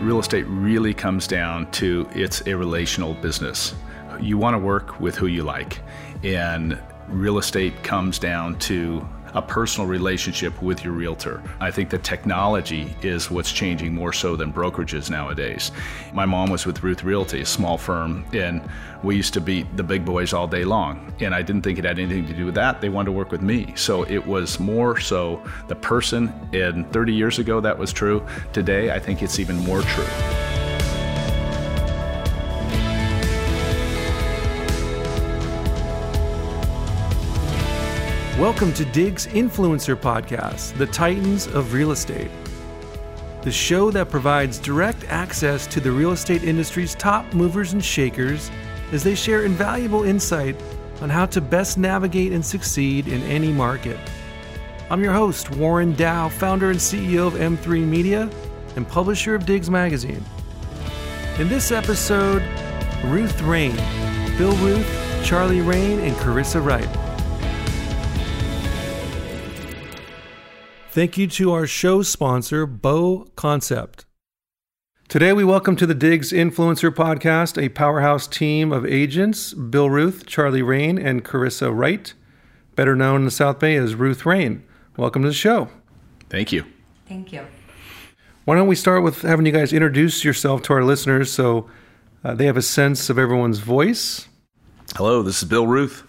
real estate really comes down to it's a relational business. You want to work with who you like, and real estate comes down to a personal relationship with your realtor. I think the technology is what's changing more so than brokerages nowadays. My mom was with Ruth Realty, a small firm, and we used to beat the big boys all day long. And I didn't think it had anything to do with that. They wanted to work with me. So it was more so the person, and 30 years ago that was true. Today, I think it's even more true. Welcome to Digs Influencer Podcast, the Titans of Real Estate. The show that provides direct access to the real estate industry's top movers and shakers as they share invaluable insight on how to best navigate and succeed in any market. I'm your host, Warren Dow, founder and CEO of M3 Media and publisher of Digs Magazine. In this episode, Ruth Rain, Bill Ruth, Charlie Rain, and Carissa Wright. Thank you to our show sponsor, BoConcept. Today, we welcome to the Digs Influencer Podcast a powerhouse team of agents Bill Ruth, Charlie Rain, and Carissa Wright, better known in the South Bay as Ruth Rain. Welcome to the show. Thank you. Thank you. Why don't we start with having you guys introduce yourself to our listeners so uh, they have a sense of everyone's voice? Hello, this is Bill Ruth.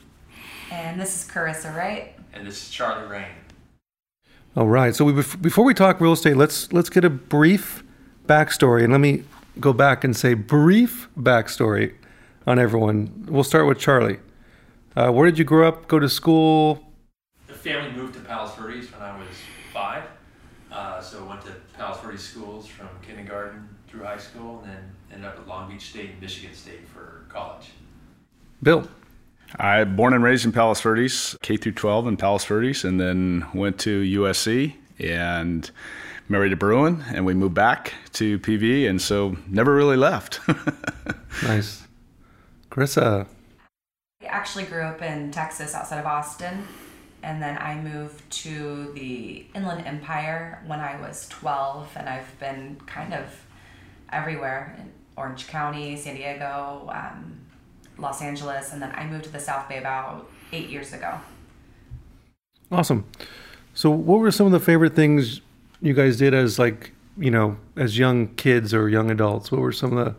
And this is Carissa, Wright? And this is Charlie Rain. All right. So we, before we talk real estate, let's let's get a brief backstory, and let me go back and say brief backstory on everyone. We'll start with Charlie. Uh, where did you grow up? Go to school? The family moved to Palos Verdes when I was five, uh, so I went to Palos Verdes schools from kindergarten through high school, and then ended up at Long Beach State and Michigan State for college. Bill. I born and raised in Palos Verdes, K through 12 in Palos Verdes, and then went to USC and married a Bruin, and we moved back to PV, and so never really left. nice, Carissa. I actually grew up in Texas, outside of Austin, and then I moved to the Inland Empire when I was 12, and I've been kind of everywhere in Orange County, San Diego. Um, Los Angeles, and then I moved to the South Bay about eight years ago. Awesome. So, what were some of the favorite things you guys did as like you know as young kids or young adults? What were some of the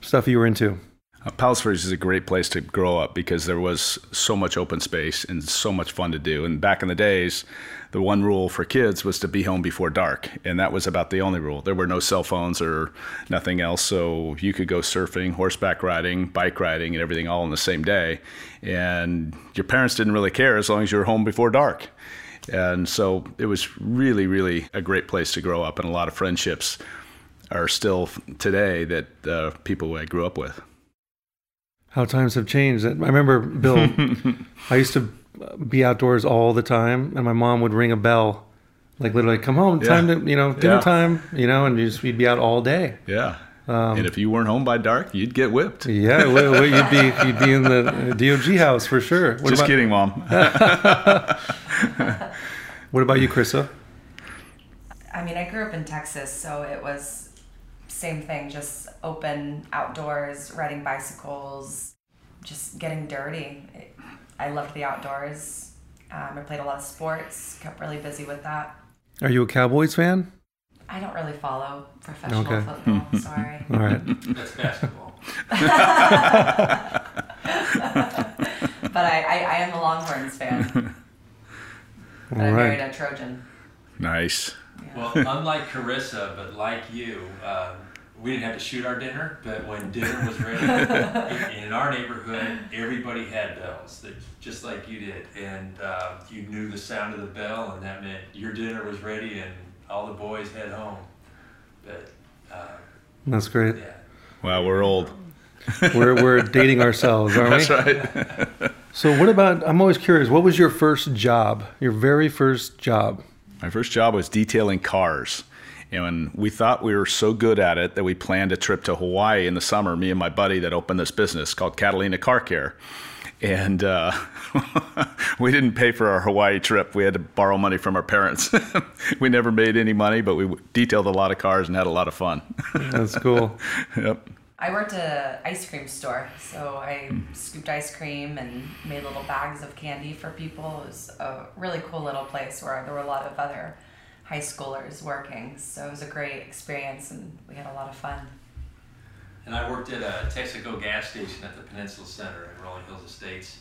stuff you were into? Uh, Palos Verdes is a great place to grow up because there was so much open space and so much fun to do. And back in the days, the one rule for kids was to be home before dark, and that was about the only rule. There were no cell phones or nothing else, so you could go surfing, horseback riding, bike riding, and everything all in the same day. And your parents didn't really care as long as you were home before dark. And so it was really, really a great place to grow up, and a lot of friendships are still today that uh, people I grew up with how times have changed. I remember, Bill, I used to be outdoors all the time, and my mom would ring a bell, like literally, come home, time yeah. to, you know, dinner yeah. time, you know, and you just, we'd be out all day. Yeah. Um, and if you weren't home by dark, you'd get whipped. Yeah, well, well, you'd be you'd be in the DOG house for sure. What Just about, kidding, mom. what about you, Carissa? I mean, I grew up in Texas, so it was same thing, just open outdoors, riding bicycles, just getting dirty. I loved the outdoors. Um, I played a lot of sports, kept really busy with that. Are you a Cowboys fan? I don't really follow professional okay. football. Sorry. All right. That's basketball. but I, I, I, am a Longhorns fan. but I married a Trojan. Nice. Yeah. Well, unlike Carissa, but like you, um, we didn't have to shoot our dinner, but when dinner was ready, in, in, our neighborhood, everybody had bells, that, just like you did, and uh, you knew the sound of the bell, and that meant your dinner was ready, and all the boys head home. But uh, that's great. Yeah. Wow, we're old. we're we're dating ourselves, aren't we? That's right. so, what about? I'm always curious. What was your first job? Your very first job? My first job was detailing cars. And we thought we were so good at it that we planned a trip to Hawaii in the summer, me and my buddy that opened this business called Catalina Car Care. and uh, we didn't pay for our Hawaii trip. We had to borrow money from our parents. we never made any money, but we detailed a lot of cars and had a lot of fun. That's cool. yep. I worked at an ice cream store, so I scooped ice cream and made little bags of candy for people. It was a really cool little place where there were a lot of other high schoolers working, so it was a great experience and we had a lot of fun. And I worked at a Texaco gas station at the Peninsula Center in Rolling Hills Estates.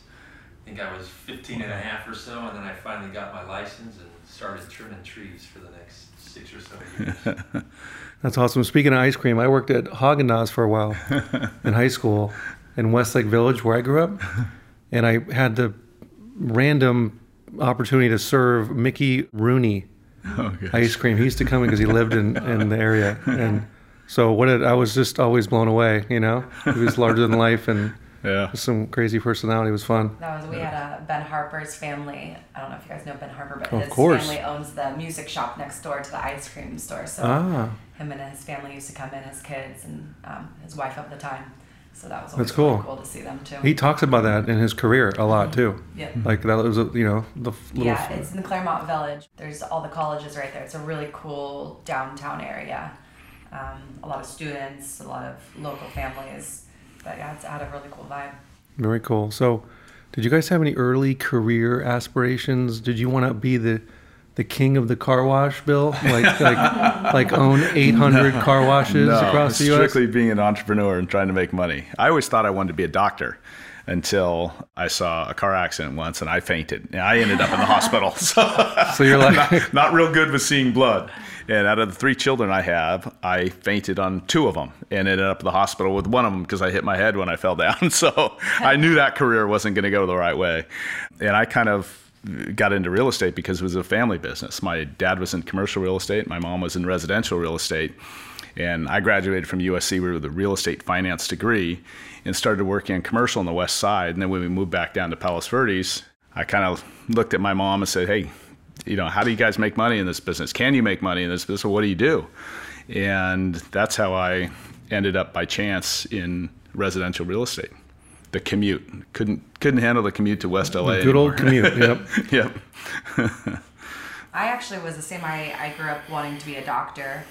I think I was 15 and a half or so, and then I finally got my license and started trimming trees for the next six or so years. That's awesome. Speaking of ice cream, I worked at Haagen Dazs for a while in high school in Westlake Village, where I grew up, and I had the random opportunity to serve Mickey Rooney Oh, ice cream. He used to come in because he lived in, in the area, and so what? It, I was just always blown away. You know, he was larger than life and Yeah. some crazy personality. It was fun. That was we had a Ben Harper's family. I don't know if you guys know Ben Harper, but Of his course. family owns the music shop next door to the ice cream store. So Ah, him and his family used to come in as kids, and um, his wife at the time. So that was That's always really cool. cool to see them too. he talks about that in his career a lot too. Yeah. Like that was a, you know the little. Yeah, it's in the Claremont Village. There's all the colleges right there. It's a really cool downtown area. Um, a lot of students, a lot of local families. But yeah, it's had a really cool vibe. Very cool. So, did you guys have any early career aspirations? Did you want to be the the king of the car wash, Bill? Like like like own 800 car washes no, across the U.S. strictly being an entrepreneur and trying to make money. I always thought I wanted to be a doctor until I saw a car accident once and I fainted. And I ended up in the hospital. So, So you're like- not, not real good with seeing blood. And out of the three children I have, I fainted on two of them and ended up in the hospital with one of them because I hit my head when I fell down. So I knew that career wasn't going to go the right way. And I kind of got into real estate because it was a family business. My dad was in commercial real estate, my mom was in residential real estate. And I graduated from USC with a real estate finance degree and started working in commercial on the west side. And then when we moved back down to Palos Verdes, I kind of looked at my mom and said, Hey, you know, how do you guys make money in this business? Can you make money in this business? What do you do? And that's how I ended up by chance in residential real estate. The commute couldn't couldn't handle the commute to West LA. Good old commute. Yep. yep. I actually was the same. I, I grew up wanting to be a doctor,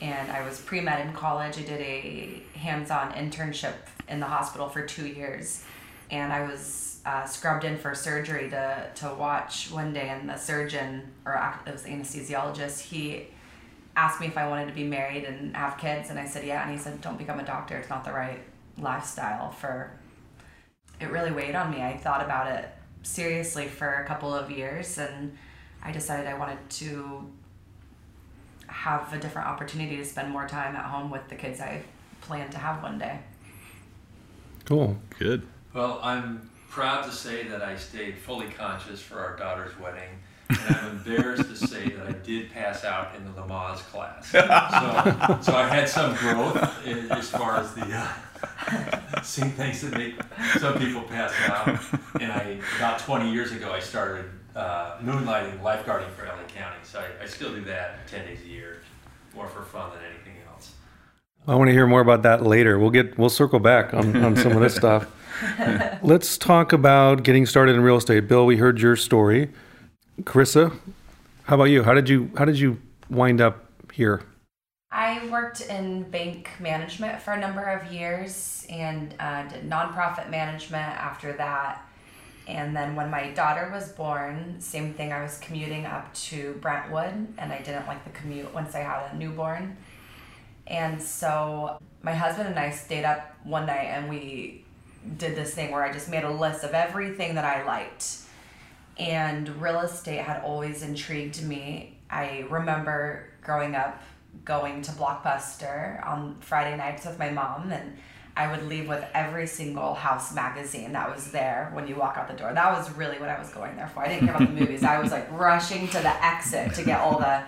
and I was pre med in college. I did a hands on internship in the hospital for two years, and I was uh, scrubbed in for surgery to, to watch one day, and the surgeon, or it was the anesthesiologist, he asked me if I wanted to be married and have kids, and I said yeah, and he said, don't become a doctor, it's not the right lifestyle for. It really weighed on me. I thought about it seriously for a couple of years, and I decided I wanted to have a different opportunity to spend more time at home with the kids I plan to have one day. Cool. Good. Well, I'm proud to say that I stayed fully conscious for our daughter's wedding. And I'm embarrassed to say that I did pass out in the Lamaze class. So, so I had some growth i- as far as the uh, seeing things that make some people pass out. And I about 20 years ago I started uh, moonlighting lifeguarding for LA County. So I, I still do that 10 days a year, more for fun than anything else. I want to hear more about that later. We'll get we'll circle back on, on some of this stuff. Let's talk about getting started in real estate. Bill, we heard your story. Carissa, how about you? How did you how did you wind up here? Worked in bank management for a number of years and uh, did nonprofit management after that. And then when my daughter was born, same thing, I was commuting up to Brentwood and I didn't like the commute once I had a newborn. And so my husband and I stayed up one night and we did this thing where I just made a list of everything that I liked. And real estate had always intrigued me. I remember growing up going to Blockbuster on Friday nights with my mom and I would leave with every single house magazine that was there when you walk out the door. That was really what I was going there for. I didn't care about the movies. I was like rushing to the exit to get all the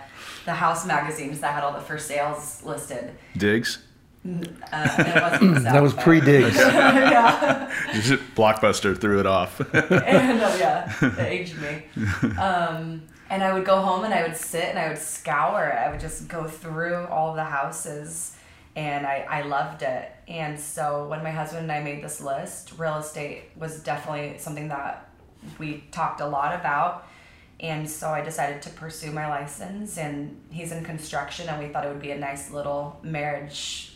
the house magazines that had all the for sales listed. Digs. Uh, and it wasn't That was pre digs. yeah. Blockbuster threw it off. and uh, yeah, it aged me. Um, and I would go home and I would sit and I would scour. I would just go through all the houses and I, I loved it. And so when my husband and I made this list, real estate was definitely something that we talked a lot about. And so I decided to pursue my license, and he's in construction, and we thought it would be a nice little marriage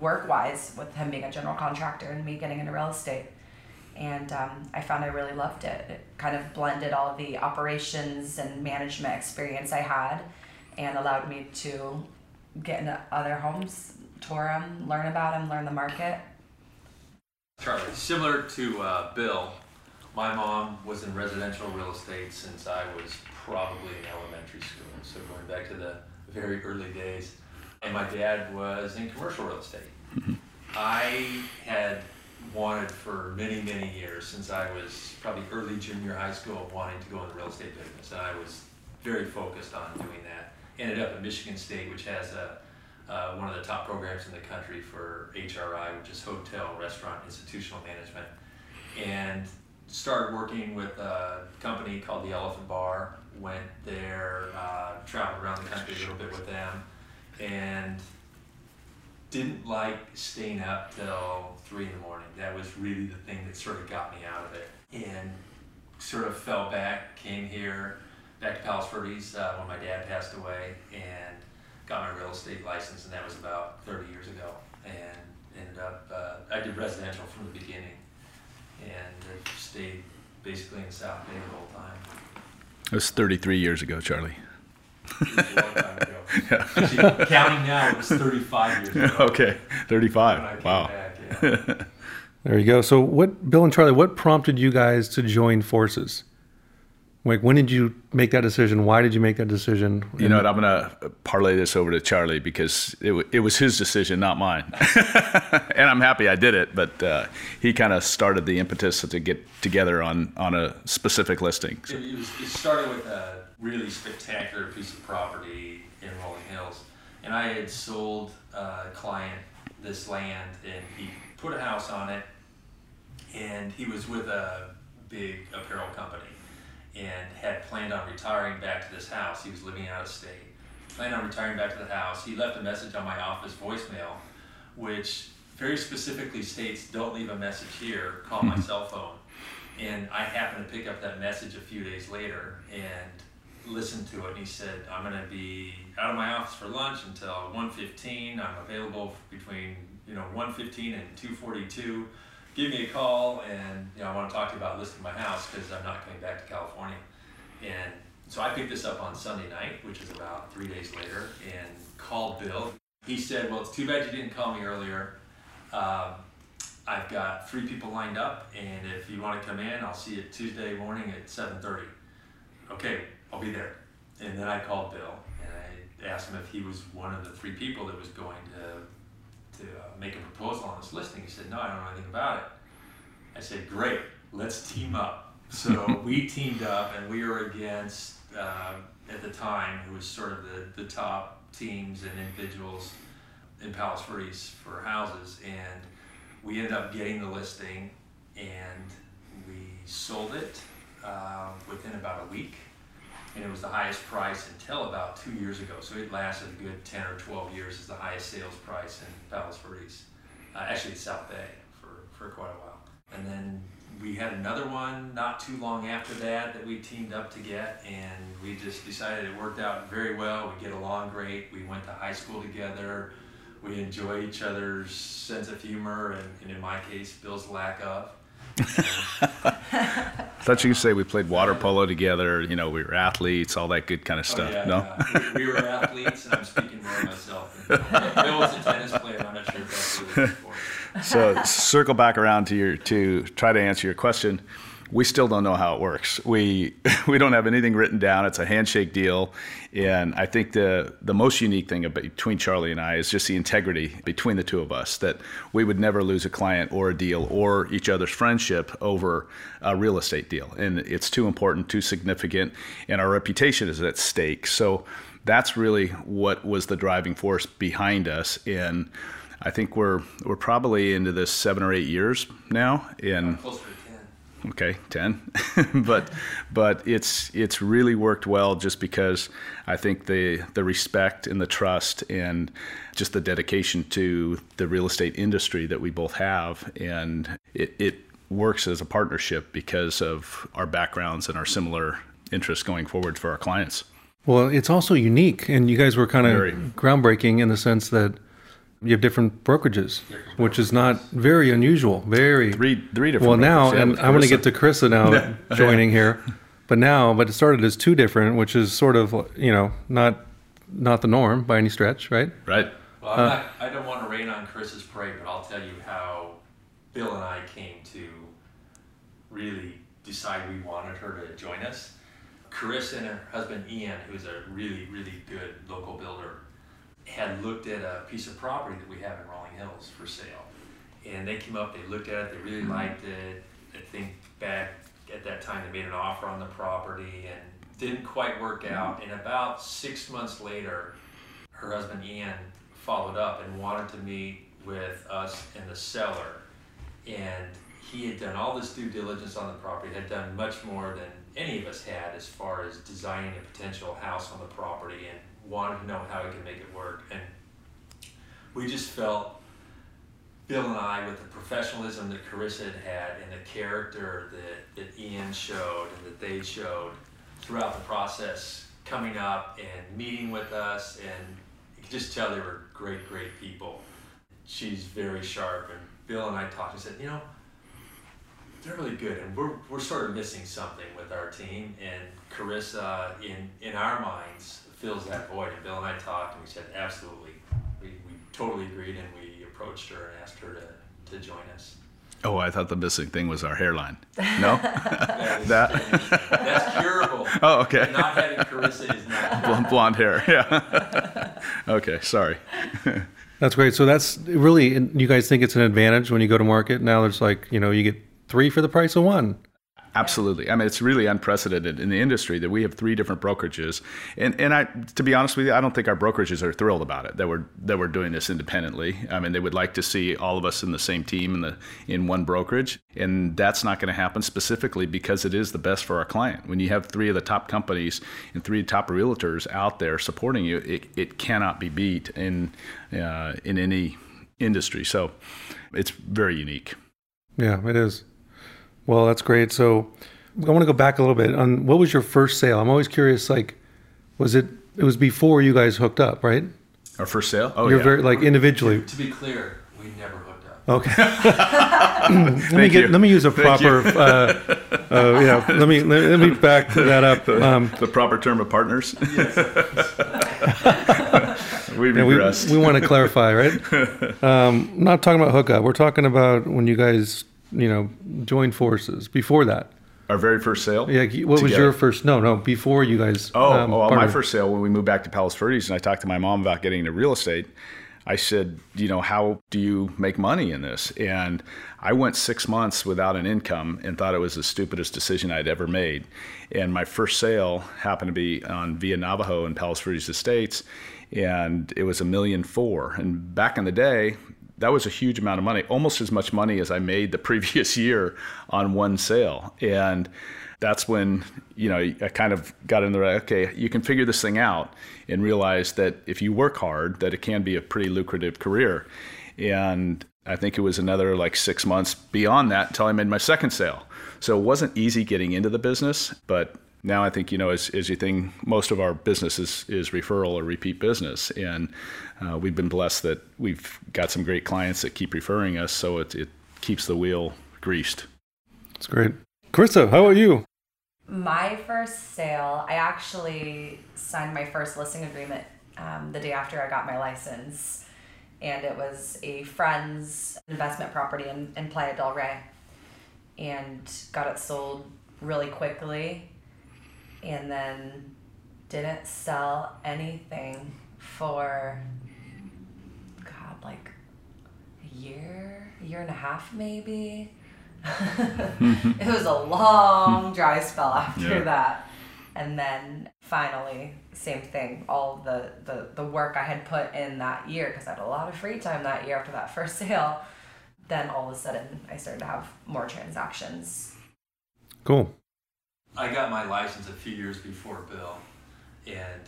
work wise with him being a general contractor and me getting into real estate. And um, I found I really loved it. It kind of blended all of the operations and management experience I had and allowed me to get into other homes, tour them, learn about them, learn the market. Charlie, similar to uh, Bill, my mom was in residential real estate since I was probably in elementary school. So going back to the very early days. And my dad was in commercial real estate. I had wanted for many, many years, since I was probably early junior high school, wanting to go in the real estate business. And I was very focused on doing that. Ended up at Michigan State, which has a, uh, one of the top programs in the country for HRI, which is Hotel, Restaurant, Institutional Management. And started working with a company called the Elephant Bar. Went there, uh, traveled around the country a little bit with them, and didn't like staying up till three in the morning. That was really the thing that sort of got me out of it. And sort of fell back, came here, back to Palos Verdes uh, when my dad passed away, and got my real estate license, and that was about 30 years ago. And ended up, uh, I did residential from the beginning, and stayed basically in South Bay the whole time. It was 33 years ago, Charlie. It was a long time ago. Actually, counting now, it was 35 years ago. okay, When I 35. came Wow. back, yeah. There you go. So, what, Bill and Charlie, what prompted you guys to join forces? Like, when did you make that decision? Why did you make that decision? You know what? I'm going to parlay this over to Charlie because it, w- it was his decision, not mine. and I'm happy I did it, but uh, he kind of started the impetus to get together on, on a specific listing. So- It, it, was, it started with a really spectacular piece of property in Rolling Hills, and I had sold a client this land, and he put a house on it, and he was with a big apparel company, and had planned on retiring back to this house. He was living out of state, planned on retiring back to the house. He left a message on my office voicemail, which very specifically states, "Don't leave a message here. Call my mm-hmm. cell phone." And I happened to pick up that message a few days later and listened to it. And he said, "I'm going to be out of my office for lunch until 1:15. I'm available between you know 1:15 and 2:42. Give me a call, and you know I want to talk to you about listing my house because I'm not coming back to California." And so I picked this up on Sunday night, which is about three days later, and called Bill. He said, "Well, it's too bad you didn't call me earlier." Um, I've got three people lined up, and if you want to come in, I'll see you Tuesday morning at 7:30. Okay, I'll be there. And then I called Bill and I asked him if he was one of the three people that was going to to uh, make a proposal on this listing. He said, "No, I don't know anything about it." I said, "Great, let's team up." So we teamed up, and we were against uh, at the time who was sort of the the top teams and individuals in Palos Verdes for houses, and we ended up getting the listing and we sold it uh, within about a week and it was the highest price until about two years ago. So it lasted a good 10 or 12 years as the highest sales price in Palos Verdes uh, actually South Bay for, for quite a while. And then we had another one not too long after that that we teamed up to get and we just decided it worked out very well. We get along great. We went to high school together. We enjoy each other's sense of humor and, and in my case bill's lack of thought you could say we played water polo together, you know, we were athletes, all that good kind of oh, stuff. Oh, yeah, no? yeah. We, we were athletes and i'm speaking more of myself bill was a tennis player i'm not sure if that's really important so circle back around to your to try to answer your question we still don't know how it works. We we don't have anything written down. It's a handshake deal. And i think the the most unique thing between charlie and i is just the integrity between the two of us that we would never lose a client or a deal or each other's friendship over a real estate deal. And it's too important too significant. And our reputation is at stake. So that's really what was the driving force behind us. And I think we're we're probably into this seven or eight years now, in. Okay, 10. but but it's it's really worked well just because I think the the respect and the trust and just the dedication to the real estate industry that we both have and it, it works as a partnership because of our backgrounds and our similar interests going forward for our clients. Well, it's also unique, and you guys were kind of Very. groundbreaking in the sense that you have different brokerages, which is not very unusual. Very Three three different well now, yeah, and with I want to get to Carissa now joining here, but now, but it started as two different, which is sort of you know not not the norm by any stretch, right? right. Well, I'm not, I don't want to rain on Chris's parade, but I'll tell you how Bill and I came to really decide we wanted her to join us. Carissa and her husband Ian, who's a really, really good local builder, had looked at a piece of property that we have in Rolling Hills for sale. And they came up, they looked at it, they really mm-hmm. liked it. I think back at that time they made an offer on the property and didn't quite work mm-hmm. out. And about six months later, her husband Ian followed up and wanted to meet with us and the seller. And he had done all this due diligence on the property, had done much more than any of us had as far as designing a potential house on the property and wanted to know how he could make it work. And we just felt Bill and I, with the professionalism that Carissa had had and the character that, that Ian showed and that they showed throughout the process, coming up and meeting with us, and you could just tell they were great, great people. She's very sharp, and Bill and I talked and said, you know, they're really good, and we're, we're sort of missing something with our team, and Carissa, in, in our minds, fills that void. And Bill and I talked, and we said, absolutely. We, we totally agreed, and we approached her and asked her to, to join us. Oh, I thought the missing thing was our hairline. No? That is, That- that's curable. Oh, okay. Not having Carissa is not. Blonde, blonde hair. Yeah. okay, sorry. That's great. So that's really you guys think it's an advantage when you go to market now. There's like you know you get three for the price of one. Absolutely. I mean, it's really unprecedented in the industry that we have three different brokerages, and and I, to be honest with you, I don't think our brokerages are thrilled about it that we're that we're doing this independently. I mean, they would like to see all of us in the same team in the in one brokerage, and that's not going to happen specifically because it is the best for our client. When you have three of the top companies and three top realtors out there supporting you, it, it cannot be beat in uh, in any industry. So, it's very unique. Yeah, it is. Well, that's great. So I want to go back a little bit on what was your first sale? I'm always curious. Like, was it? It was before you guys hooked up, right? Our first sale. Oh You're yeah. very like individually. To be clear, we never hooked up. Okay. let me get. you. Let me use a Thank you. proper. Uh, uh, yeah. Let me let, let me back that up. Um, the proper term of partners. we yeah, we we want to clarify, right? Um, I'm not talking about hookup. We're talking about when you guys, you know, joined forces. Before that, Our very first sale. yeah. What was your first? No, no. Before you guys. Oh, um, oh, my first sale when we moved back to Palos Verdes, and I talked to my mom about getting into real estate. I said, you know, how do you make money in this? And I went six months without an income and thought it was the stupidest decision I'd ever made. And my first sale happened to be on Via Navajo in Palos Verdes Estates, and it was a million four. And back in the day, that was a huge amount of money, almost as much money as I made the previous year on one sale. And that's when you know I kind of got in the right. Okay, you can figure this thing out and realize that if you work hard, that it can be a pretty lucrative career. And I think it was another like six months beyond that until I made my second sale. So it wasn't easy getting into the business, but now I think you know as, as you think most of our business is, is referral or repeat business, and uh, we've been blessed that we've got some great clients that keep referring us, so it, it keeps the wheel greased. That's great. Krista, how about you? My first sale, I actually signed my first listing agreement um, the day after I got my license. And it was a friend's investment property in, in Playa del Rey. And got it sold really quickly. And then didn't sell anything for, God, like a year, year and a half maybe. it was a long dry spell after Yeah. that and then finally same thing all the, the the work i had put in that year because i had a lot of free time that year after that first sale then all of a sudden i started to have more transactions Cool. I got my license a few years before Bill, and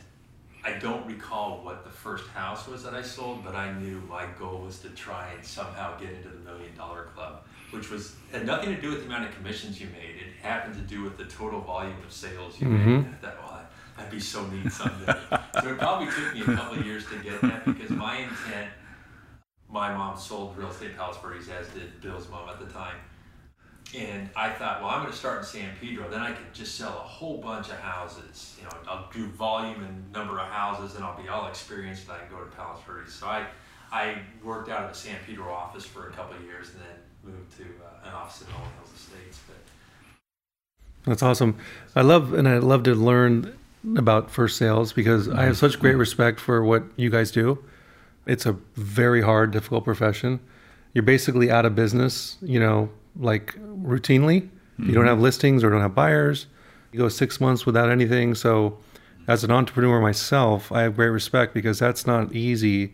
I don't recall what the first house was that I sold, but I knew my goal was to try and somehow get into the million dollar club, which was had nothing to do with the amount of commissions you made. It happened to do with the total volume of sales you made. And I thought, well, that'd be so neat someday. so it probably took me a couple of years to get that because my intent, my mom sold real estate Palos as did Bill's mom at the time. And I thought, well, I'm going to start in San Pedro. Then I could just sell a whole bunch of houses. You know, I'll do volume and number of houses, and I'll be all experienced. And I can go to Palos Verdes. So I, I worked out of the San Pedro office for a couple of years, and then moved to uh, an office in Rolling Hills Estates. But That's awesome. I love and I love to learn about first sales because I have such great respect for what you guys do. It's a very hard, difficult profession. You're basically out of business, you know, like routinely. You don't have listings or don't have buyers. You go six months without anything. So, as an entrepreneur myself, I have great respect because that's not easy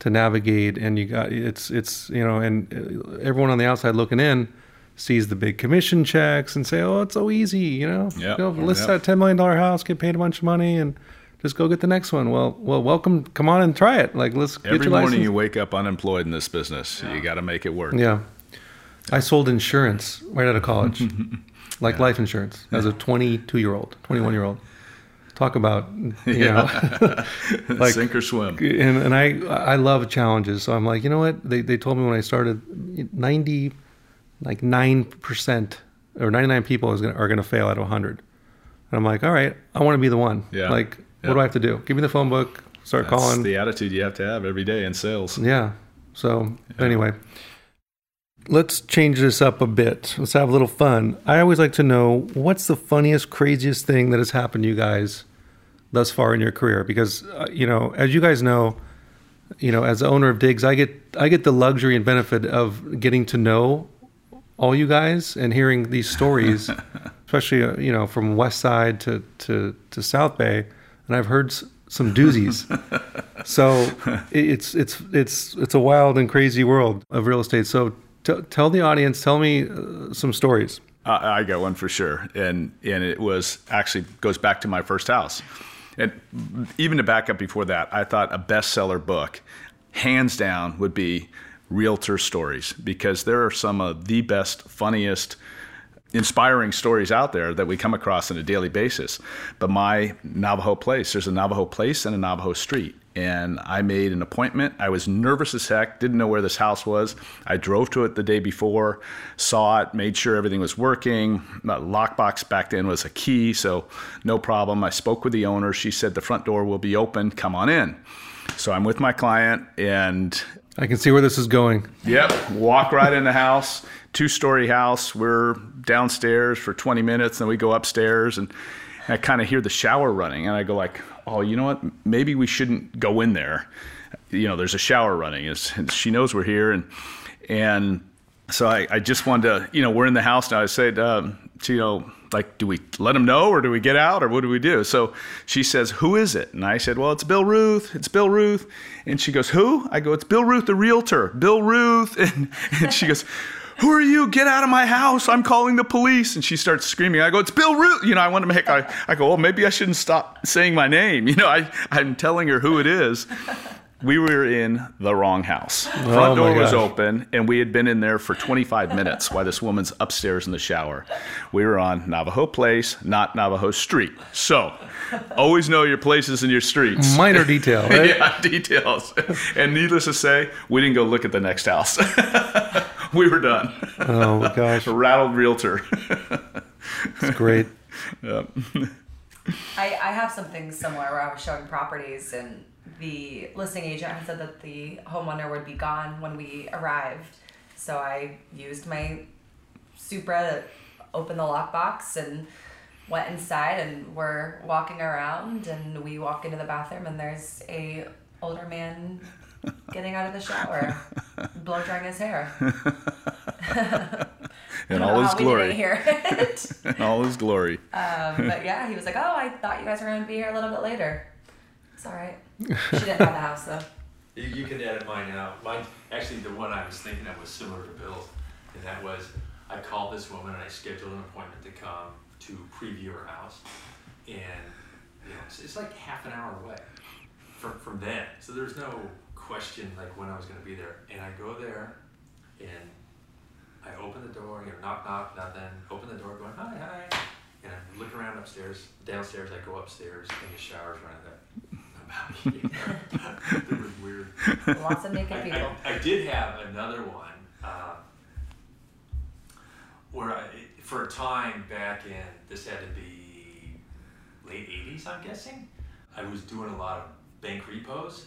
to navigate. And you got it's it's you know, and uh, everyone on the outside looking in sees the big commission checks and say, "Oh, it's so easy," you know. Yep. Go list Yep. that ten million dollar house, get paid a bunch of money, and just go get the next one. Well, well, welcome. Come on and try it. Like, let's get Every morning license. you wake up unemployed in this business. You got to make it work. Yeah. I sold insurance right out of college, like life insurance, as a 22 year old, 21 year old. Talk about, you know, like- Sink or swim. and, and I, I love challenges. So I'm like, you know what? They, they told me when I started 90, like 9% or 99 people is gonna, are going to fail out of 100. And I'm like, all right, I want to be the one. Yeah. Like, Yeah. what do I have to do? Give me the phone book, start That's calling. the attitude you have to have every day in sales. Yeah. So anyway, let's change this up a bit. Let's have a little fun. I always like to know what's the funniest, craziest thing that has happened to you guys thus far in your career. Because uh, you know, as you guys know, you know, as the owner of Digs, I get I get the luxury and benefit of getting to know all you guys and hearing these stories, especially uh, you know from West Side to to to South Bay, and I've heard s- some doozies. so it's it's it's it's a wild and crazy world of real estate. So t- tell the audience, tell me uh, some stories. I, I got one for sure, and and it was actually goes back to my first house, and even to back up before that, I thought a bestseller book, hands down, would be realtor stories because there are some of the best, funniest, inspiring stories out there that we come across on a daily basis. But my Navajo place, there's a Navajo place and a Navajo street. And I made an appointment. I was nervous as heck, didn't know where this house was. I drove to it the day before, saw it, made sure everything was working. My lockbox back then was a key, so no problem. I spoke with the owner. She said the front door will be open, come on in. So I'm with my client and I can see where this is going. Yep. Walk right in the house, two story house. We're downstairs for 20 minutes, then we go upstairs and I kind of hear the shower running and I go like, oh, you know what? Maybe we shouldn't go in there. You know, there's a shower running. It's, she knows we're here. And, and so I, I just wanted to, you know, we're in the house now. I said, um, to, you know, like, do we let them know or do we get out or what do we do? So she says, who is it? And I said, well, it's Bill Ruth. It's Bill Ruth. And she goes, who? I go, it's Bill Ruth, the realtor. Bill Ruth. And, and she goes, who are you? Get out of my house. I'm calling the police. And she starts screaming. I go, it's Bill Ruth. You know, I want to make, I, I go, well, maybe I shouldn't stop saying my name. You know, I, I'm telling her who it is. We were in the wrong house. The front Oh, door was open, and we had been in there for 25 minutes while this woman's upstairs in the shower. We were on Navajo Place, not Navajo Street. So, always know your places and your streets. Minor detail, right? yeah, details. And needless to say, we didn't go look at the next house. we were done. Oh my gosh, Rattled realtor. it's great. Yep. I, I have something similar where I was showing properties and the listing agent had said that the homeowner would be gone when we arrived. So I used my Supra to open the lockbox and went inside and we're walking around and we walk into the bathroom and there's a older man getting out of the shower, blow drying his hair. I In all know his how we glory. didn't hear. In all his glory. Um, but yeah, he was like, "Oh, I thought you guys were gonna be here a little bit later." It's all right. She didn't have the house though. You, you can edit mine out. Mine, actually, the one I was thinking of was similar to Bill's, and that was I called this woman and I scheduled an appointment to come to preview her house, and you know, it's, it's like half an hour away from from then. So there's no question like when I was going to be there, and I go there, and I open the door, you know, knock knock, nothing. Open the door, going hi hi, and I look around upstairs, downstairs. I go upstairs, and the shower's running here, it was weird. Lots of I, naked people. I, I did have another one um, where I, for a time back in this had to be late 80s, I'm guessing. I was doing a lot of bank repos,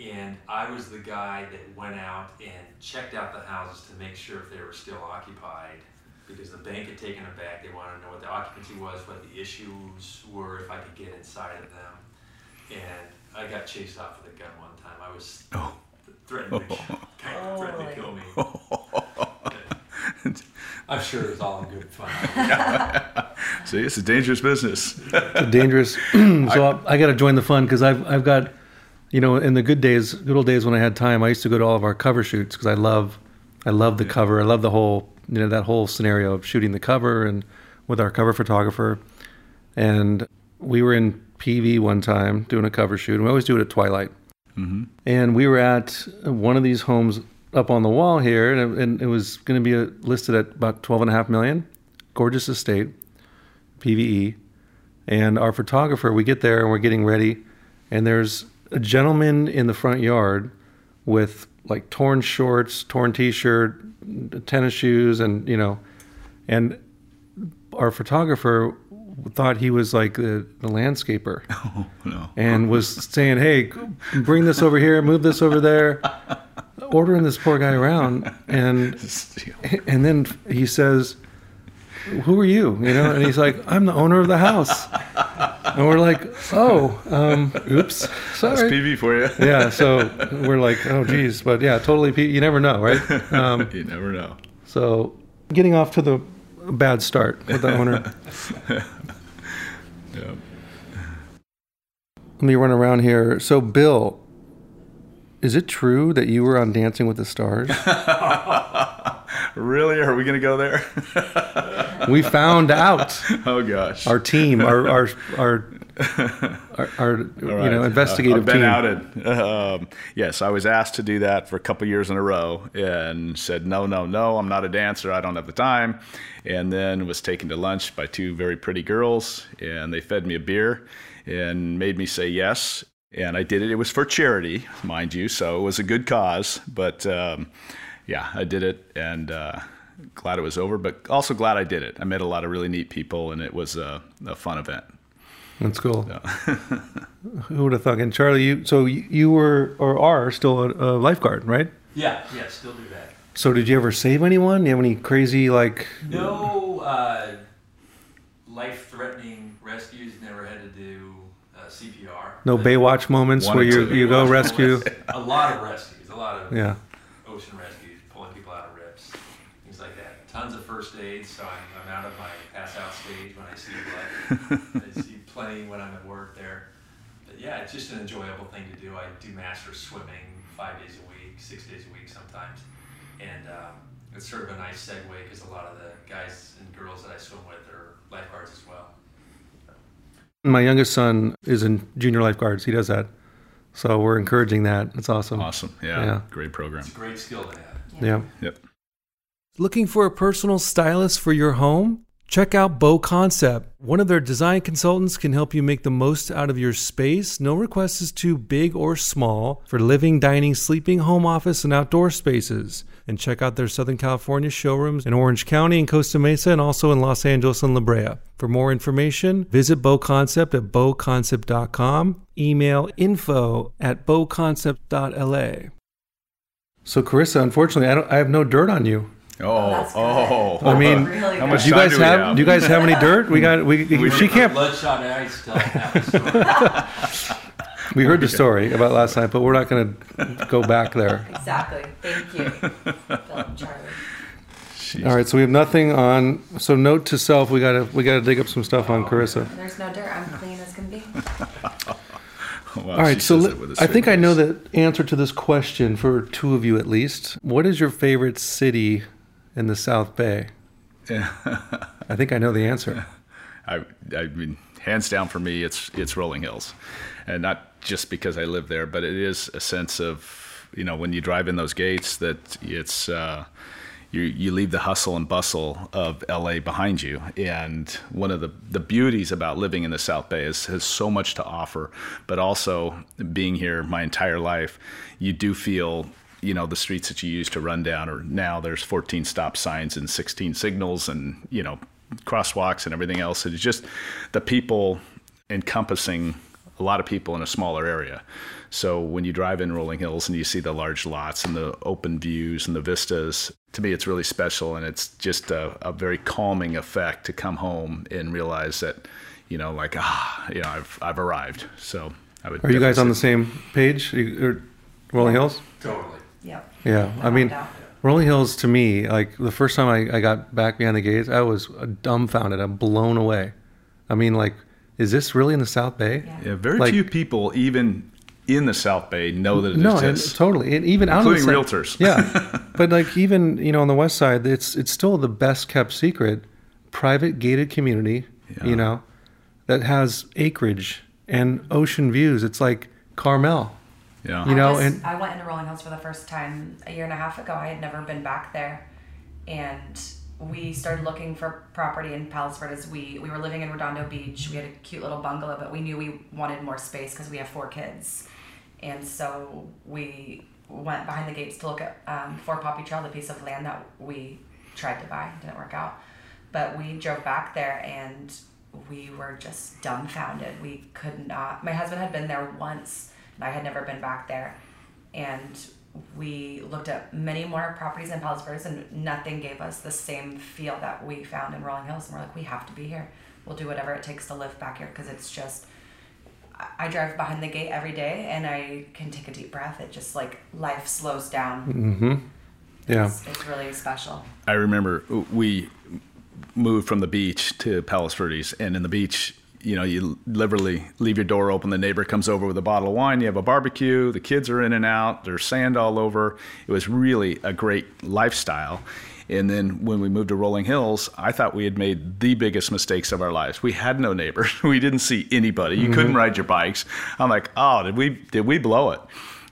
and I was the guy that went out and checked out the houses to make sure if they were still occupied. Because the bank had taken them back, they wanted to know what the occupancy was, what the issues were, if I could get inside of them. And I got chased off with a gun one time. I was Oh. threatened to, oh. kind of threatened to kill me. I'm sure it was all in good fun. See, it's a dangerous business. dangerous. so I, I got to join the fun because I've I've got, you know, in the good days, good old days when I had time, I used to go to all of our cover shoots because I love, I love the cover. I love the whole, you know, that whole scenario of shooting the cover and with our cover photographer. And we were in PV one time doing a cover shoot. And we always do it at twilight. And we were at one of these homes up on the wall here, and it, and it was going to be uh listed at about twelve and a half million. Gorgeous estate, PVE. And our photographer, we get there and we're getting ready, and there's a gentleman in the front yard with like torn shorts, torn t-shirt, tennis shoes, and you know, and our photographer thought he was like the, the landscaper. Oh, no. and was saying, "Hey, bring this over here, move this over there," ordering this poor guy around, and and then he says, "Who are you?" You know, and he's like, "I'm the owner of the house," and we're like, "Oh, um, oops, That's sorry." PV for you. Yeah, so we're like, "Oh, geez," but yeah, totally. P- You never know, right? Um, you never know. so getting off to the bad start with the owner. Yeah. Let me run around here. So, Bill, is it true that you were on Dancing with the Stars? Really? Are we going to go there? we found out. oh, gosh. Our team, our our our our, our you All know right. investigative I've been team. outed. Um, yes, I was asked to do that for a couple years in a row and said, no, no, no, I'm not a dancer. I don't have the time. And then was taken to lunch by two very pretty girls, and they fed me a beer and made me say yes. And I did it. It was for charity, mind you, so it was a good cause. But um, yeah, I did it, and uh, glad it was over. But also glad I did it. I met a lot of really neat people, and it was a, a fun event. That's cool. Who would have thought? And Charlie, you so you you were or are still a, a lifeguard, right? Yeah, yeah, still do that. So did you ever save anyone? Do you have any crazy like? No uh, life-threatening rescues. Never had to do uh, CPR. No Baywatch moments One where you you go rescue. A lot of rescues. A lot of Yeah. First aid, so I'm, I'm out of my pass out stage when I see blood. I see plenty when I'm at work there. But yeah, it's just an enjoyable thing to do. I do master swimming five days a week, six days a week sometimes. And um, it's sort of a nice segue because a lot of the guys and girls that I swim with are lifeguards as well. My youngest son is in junior lifeguards. He does that, so we're encouraging that. It's awesome. Awesome. Yeah. Yeah. Great program. It's a great skill to have. Yeah. Yep. Looking for a personal stylist for your home? Check out BoConcept. One of their design consultants can help you make the most out of your space. No request is too big or small for living, dining, sleeping, home office, and outdoor spaces. And check out their Southern California showrooms in Orange County and Costa Mesa, and also in Los Angeles and La Brea. For more information, visit BoConcept at boconcept.com. Email info at boconcept.la. So, Carissa, unfortunately, I, I have no dirt on you. Oh, oh, That's oh. good. oh. I mean, Really how much Do you guys do have, have? Do you guys have any dirt? We got. We. she can't. Bloodshot eyes tell half the story. We heard the story about last night, but we're not going to go back there. Exactly. Thank you, Bill and Charlie. All right. So we have nothing on. So note to self: we got to we got to dig up some stuff on Carissa. There's no dirt. I'm clean as can be. Wow, All right. So says let- it with a I think I know the answer to this question for two of you at least. What is your favorite city in the South Bay? I think I know the answer. I, I mean, hands down for me, it's it's Rolling Hills, and not just because I live there, but it is a sense of you know when you drive in those gates that it's uh, you you leave the hustle and bustle of LA behind you, and one of the the beauties about living in the South Bay is has so much to offer, but also being here my entire life, you do feel you know the streets that you used to run down or now there's 14 stop signs and 16 signals and you know crosswalks and everything else it's just the people encompassing a lot of people in a smaller area so when you drive in rolling hills and you see the large lots and the open views and the vistas to me it's really special and it's just a, a very calming effect to come home and realize that you know like ah you know i've i've arrived so i would Are you guys on the same page? You- or Rolling Hills? Totally. Yep. Yeah. I mean, No doubt. Rolling Hills to me, like the first time I, I got back behind the gates, I was dumbfounded. I'm blown away. I mean, like, is this really in the South Bay? Yeah. yeah very Like- few people even in the south bay know that it no, and exists totally, and even out of the Including sa- realtors. yeah, but like even you know on the west side, it's it's still the best kept secret, private gated community. Yeah. You know, that has acreage and ocean views. It's like Carmel. Yeah You know, I, just- and- I went into Rolling Hills for the first time a year and a half ago. I had never been back there, and we started looking for property in Palos Verdes. We we were living in Redondo Beach. We had a cute little bungalow, but we knew we wanted more space because we have four kids, and so we went behind the gates to look at um, Fort Poppy Trail, the piece of land that we tried to buy. Didn't work out, but we drove back there and we were just dumbfounded. We could not. My husband had been there once, and I had never been back there. And we looked at many more properties in Palos Verdes, and nothing gave us the same feel that we found in Rolling Hills. And we're like, we have to be here. We'll do whatever it takes to live back here because it's just. I- I drive behind the gate every day, and I can take a deep breath. It just like life slows down. Mm-hmm. Yeah. It's, it's really special. I remember we moved from the beach to Palos Verdes, and in the beach, you know, you literally leave your door open. The neighbor comes over with a bottle of wine. You have a barbecue. The kids are in and out. There's sand all over. It was really a great lifestyle. And then when we moved to Rolling Hills, I thought we had made the biggest mistakes of our lives. We had no neighbors. We didn't see anybody. You couldn't mm-hmm. ride your bikes. I'm like, oh, did we did we blow it?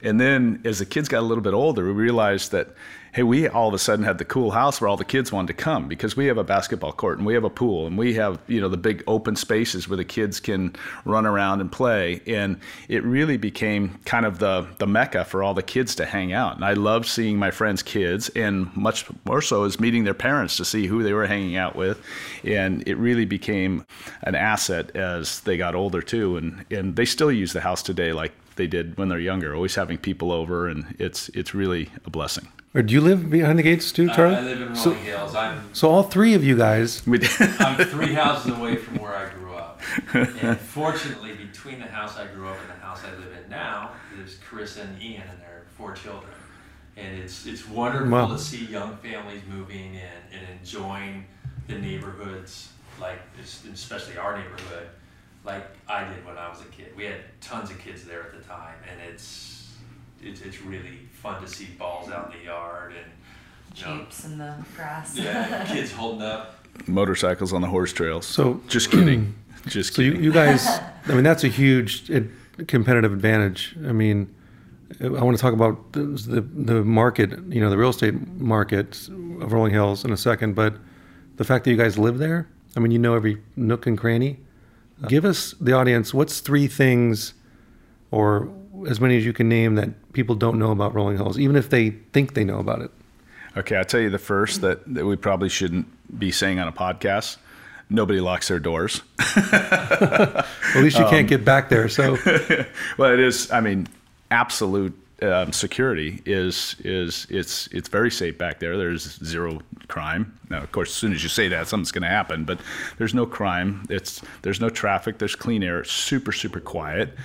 And then as the kids got a little bit older, we realized that, hey, we all of a sudden had the cool house where all the kids wanted to come because we have a basketball court and we have a pool and we have, you know, the big open spaces where the kids can run around and play. And it really became kind of the, the mecca for all the kids to hang out. And I loved seeing my friends' kids and much more so is meeting their parents to see who they were hanging out with. And it really became an asset as they got older too. And, and they still use the house today like they did when they're younger, always having people over, and it's it's really a blessing. Or do you live behind the gates too, Charlie? I live in Rolling so, Hills. I'm so all three of you guys. I'm three houses away from where I grew up. And fortunately, between the house I grew up and the house I live in now, there's Carissa and Ian and their four children. And it's it's wonderful Wow. to see young families moving in and enjoying the neighborhoods, like especially our neighborhood, like I did when I was a kid. We had tons of kids there at the time, and it's it's, it's really fun to see balls out in the yard and you know, Jeeps in the grass. yeah, kids holding up motorcycles on the horse trails. So just kidding, just kidding. So you, you guys, I mean, that's a huge uh, competitive advantage. I mean, I want to talk about the, the the market, you know, the real estate market of Rolling Hills in a second, but the fact that you guys live there, I mean, you know every nook and cranny. Give us the audience what's three things, or as many as you can name that people don't know about Rolling Hills, even if they think they know about it. Okay, I'll tell you the first that, that we probably shouldn't be saying on a podcast. Nobody locks their doors. At least you can't get back there. So well, it is. I mean, absolute um, security is is it's it's very safe back there. There's zero crime. Now, of course, as soon as you say that, something's going to happen. But there's no crime. It's there's no traffic. There's clean air. It's super super quiet.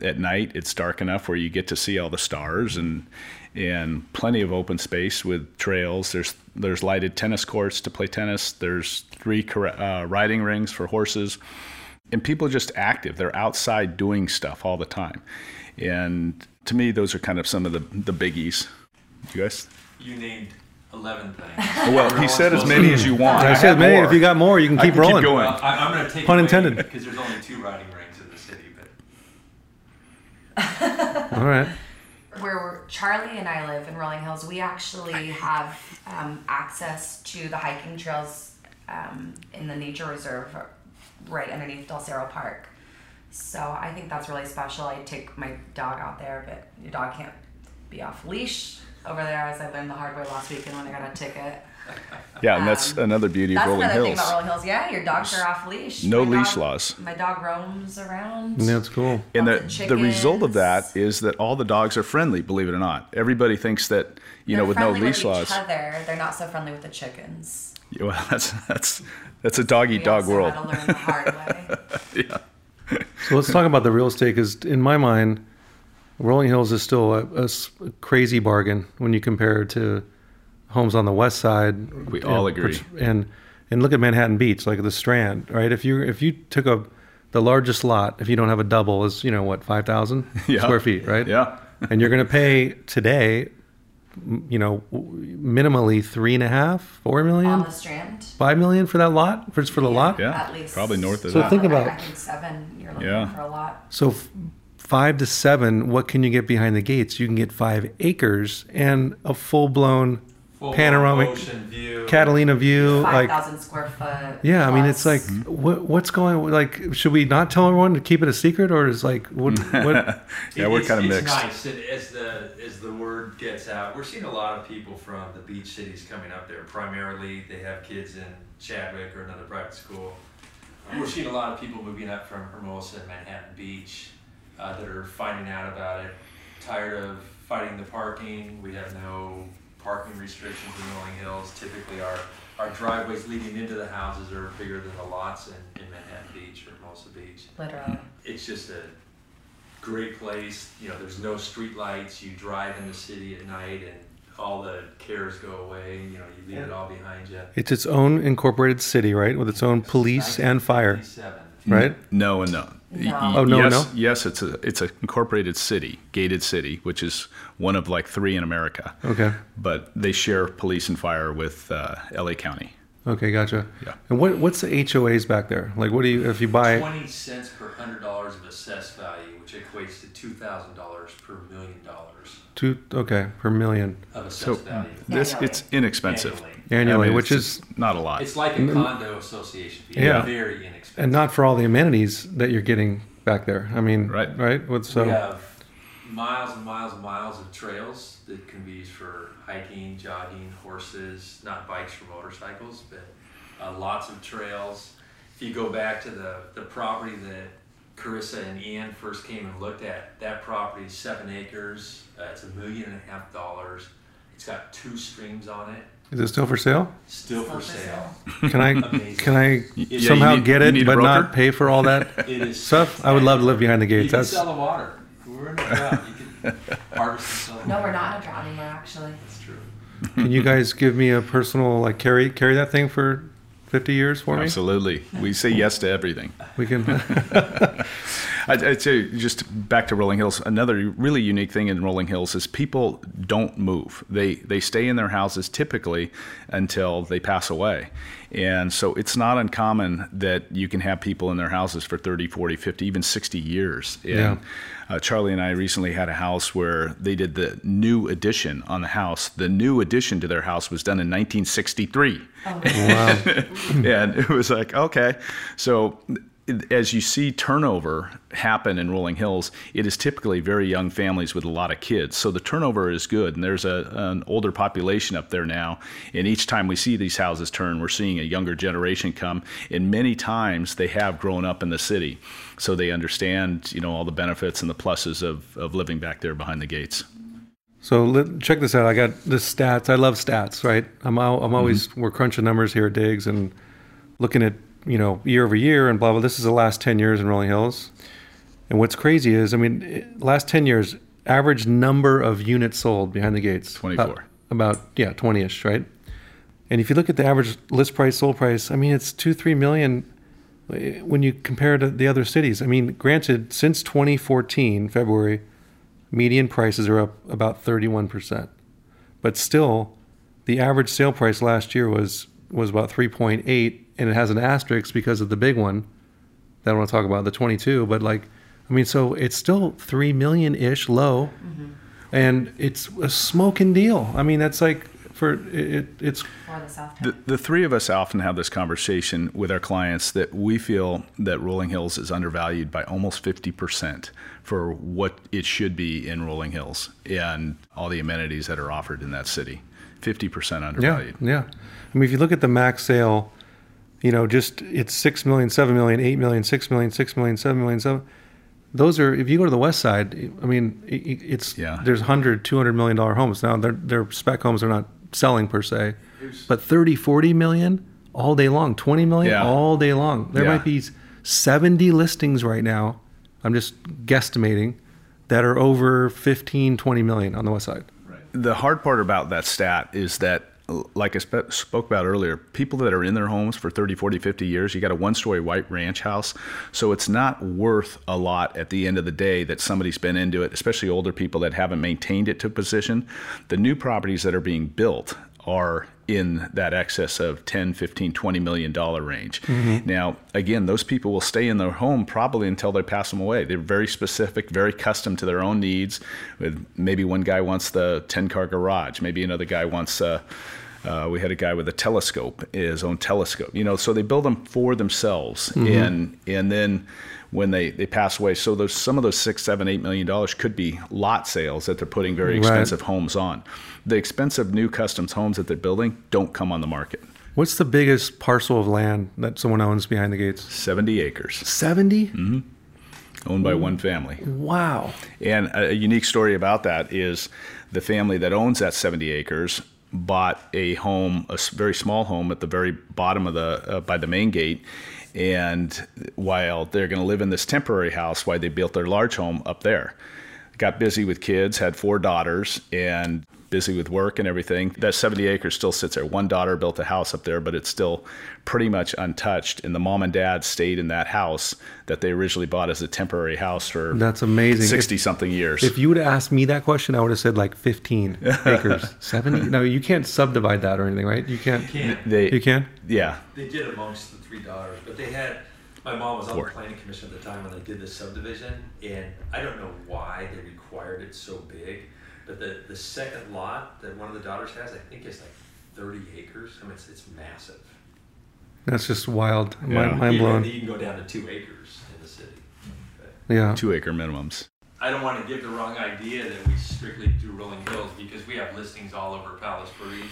At night, it's dark enough where you get to see all the stars and and plenty of open space with trails. There's there's lighted tennis courts to play tennis. There's three uh, riding rings for horses and people are just active. They're outside doing stuff all the time. And to me, those are kind of some of the, the biggies. You guys? You named 11 things. Well, he said as many as you want. I I said, have man, more. if you got more, you can I keep can keep rolling. going. Well, I, I'm going to take Pun intended. because there's only two riding rings in the city, but All right. Where Charlie and I live in Rolling Hills, we actually have um, access to the hiking trails um, in the nature reserve right underneath Del Cerro Park. So I think that's really special. I take my dog out there, but your dog can't be off leash over there, as I learned the hard way last weekend when I got a ticket. Yeah, and that's Um, another beauty of Rolling Hills. That's Rolling another thing Hills. about Rolling Hills. Yeah, your dogs are off leash. No My leash dog- laws. My dog roams around. That's cool. And the, the result of that is that all the dogs are friendly, believe it or not. Everybody thinks that, you know, They're with no friendly leash with laws. Each other. They're not so friendly with the chickens. Yeah, Well, that's that's that's a dog eat dog also world. Had to learn the hard way. yeah. So let's talk about the real estate because in my mind, Rolling Hills is still a crazy bargain when you compare it to homes on the west side. We all And- agree. And and look at Manhattan Beach, like the Strand, right? If you if you took a the largest lot, if you don't have a double, is you know what five thousand Yeah. square feet, right? Yeah. and you're going to pay today, you know, minimally three and a half, four million, On the strand. five million for that lot, for, for the lot. Yeah, At least. probably north of that. So that. think about- I think seven. You're looking Yeah. for a lot. So f- five to seven, what can you get behind the gates? You can get five acres and a full blown full panoramic ocean view. Catalina view. Five Like, thousand square foot. yeah, I mean, it's like, what, what's going? Like, should we not tell everyone to keep it a secret, or is like, what? what Yeah, we're kind of it's nice and as the as the word gets out. We're seeing a lot of people from the beach cities coming up there. Primarily, they have kids in Chadwick or another private school. We're seeing a lot of people moving up from Hermosa and Manhattan Beach uh, that are finding out about it. Tired of fighting the parking. We have no parking restrictions in Rolling Hills. Typically, our our driveways leading into the houses are bigger than the lots in, in Manhattan Beach or Hermosa Beach literally. it's just a great place. You know, there's no street lights. You drive in the city at night, and all the cares go away. You know, you leave it all behind you. it's its own incorporated city, right, with its own police and fire, right? No and no. Y- No. Oh, no yes, no? Yes, it's a it's an incorporated city, gated city, which is one of like three in America. Okay, But they share police and fire with uh, L.A. County. Okay, gotcha. Yeah. And what what's the HOAs back there? Like, what do you if you buy? Twenty cents per hundred dollars of assessed value, which equates to two thousand dollars per million dollars Two okay per million of assessed So value this Annually. it's inexpensive. annually. annually, I mean, which is not a lot. It's like a mm-hmm. condo association fee. Yeah. Very inexpensive. and not for all the amenities that you're getting back there. I mean, Right. right. What so? We have miles and miles and miles of trails that can be used for hiking, jogging, horses, not bikes or motorcycles, but uh, lots of trails. If you go back to the, the property that Carissa and Ian first came and looked at, that property is seven acres. Uh, it's a million and a half dollars. It's got two streams on it, Is it still for sale? still for Still for sale. Can I Amazing. can I you somehow need- get it but not pay for all that It is stuff? I would love to live behind the You gates. can That's sell the water. We're in the drought. You can harvest and sell No, we're not in a drought anymore. Actually. That's true. Can you guys give me a personal like carry carry that thing for 50 years for me? Absolutely. We say yes to everything. We can. I'd, I'd say just back to Rolling Hills. Another really unique thing in Rolling Hills is people don't move. They they stay in their houses typically until they pass away. And so it's not uncommon that you can have people in their houses for 30, 40, 50, even 60 years. And Yeah. uh, Charlie and I recently had a house where they did the new addition on the house. The new addition to their house was done in 1963 Oh, wow. and it was like okay so as you see turnover happen in rolling hills it is typically very young families with a lot of kids so the turnover is good and there's a, an older population up there now and each time we see these houses turn we're seeing a younger generation come and many times they have grown up in the city so they understand you know all the benefits and the pluses of, of living back there behind the gates So let, check this out. I got the stats. I love stats, right? I'm I'm always Mm-hmm. we're crunching numbers here at Digs and looking at you know year over year and blah blah. This is the last ten years in Rolling Hills, and what's crazy is I mean it- last ten years average number of units sold behind the gates 24. about, about yeah twenty ish right. And if you look at the average list price sold price, I mean it's two three million eh, when you compare to the other cities. I mean, granted, since 2014 February median prices are up about 31%. But still, the average sale price last year was was about 3.8 and it has an asterisk because of the big one that I want to talk about the 22 but like I mean so it's still 3 million ish low mm-hmm. and it's a smoking deal. I mean that's like for it, it's For the South The, the three of us often have this conversation with our clients that we feel that Rolling Hills is undervalued by almost 50% for what it should be in Rolling Hills and all the amenities that are offered in that city. 50% undervalued. Yeah, undervalued. yeah. I mean, if you look at the max sale, you know, just it's 6 million, 7 million, 8 million, 6 million, 6 million, 7 million, 7. Those are, if you go to the west side, I mean, it's, Yeah. there's 100, 200 million dollar homes. Now, they're, they're spec homes they're not selling per se, but 30, 40 million all day long, 20 million Yeah. all day long. There Yeah. might be 70 listings right now. I'm just guesstimating that are over 15, 20 million on the west side. The hard part about that stat is that, like I sp- spoke about earlier, people that are in their homes for 30, 40, 50 years, you got a one story white ranch house. So it's not worth a lot at the end of the day that somebody's been into it, especially older people that haven't maintained it to position. The new properties that are being built are in that excess of 10 15 20 million dollar range. Now again those people will stay in their home probably until they pass them away. They're very specific very custom to their own needs. With maybe one guy wants the 10 car garage. Maybe another guy wants uh, uh, we had a guy with a telescope, his own telescope. You know, so they build them for themselves, and and then when they, they pass away, so those some of those six, seven, eight million dollars could be lot sales that they're putting very Right. expensive homes on. The expensive new customs homes that they're building don't come on the market. What's the biggest parcel of land that someone owns behind the gates? Seventy acres, 70? owned by one family. Wow. And a, a unique story about that is the family that owns that 70 acres bought a home, a very small home at the very bottom of the uh, by the main gate. And while they're going to live in this temporary house, while they built their large home up there, got busy with kids, had four daughters, and busy with work and everything. That 70 acres still sits there. One daughter built a house up there, but it's still pretty much untouched. And the mom and dad stayed in that house that they originally bought as a temporary house for That's amazing. If- 60 something years. If you would have asked me that question, I would have said like 15 acres. 70? No, you can't subdivide that or anything, right? You can't. Can't. they, You can? yeah, They did amongst the three daughters, but they had. My mom was on Four. the planning commission at the time when they did the subdivision, and I don't know why they required it so big, but the the second lot that one of the daughters has, I think, is like thirty acres. I mean, it's, it's massive. That's just wild. Yeah. Mind, mind Even- blown. You can go down to two acres in the city. But Yeah. two acre minimums. I don't want to give the wrong idea that we strictly do Rolling Hills because we have listings all over Palos Verdes.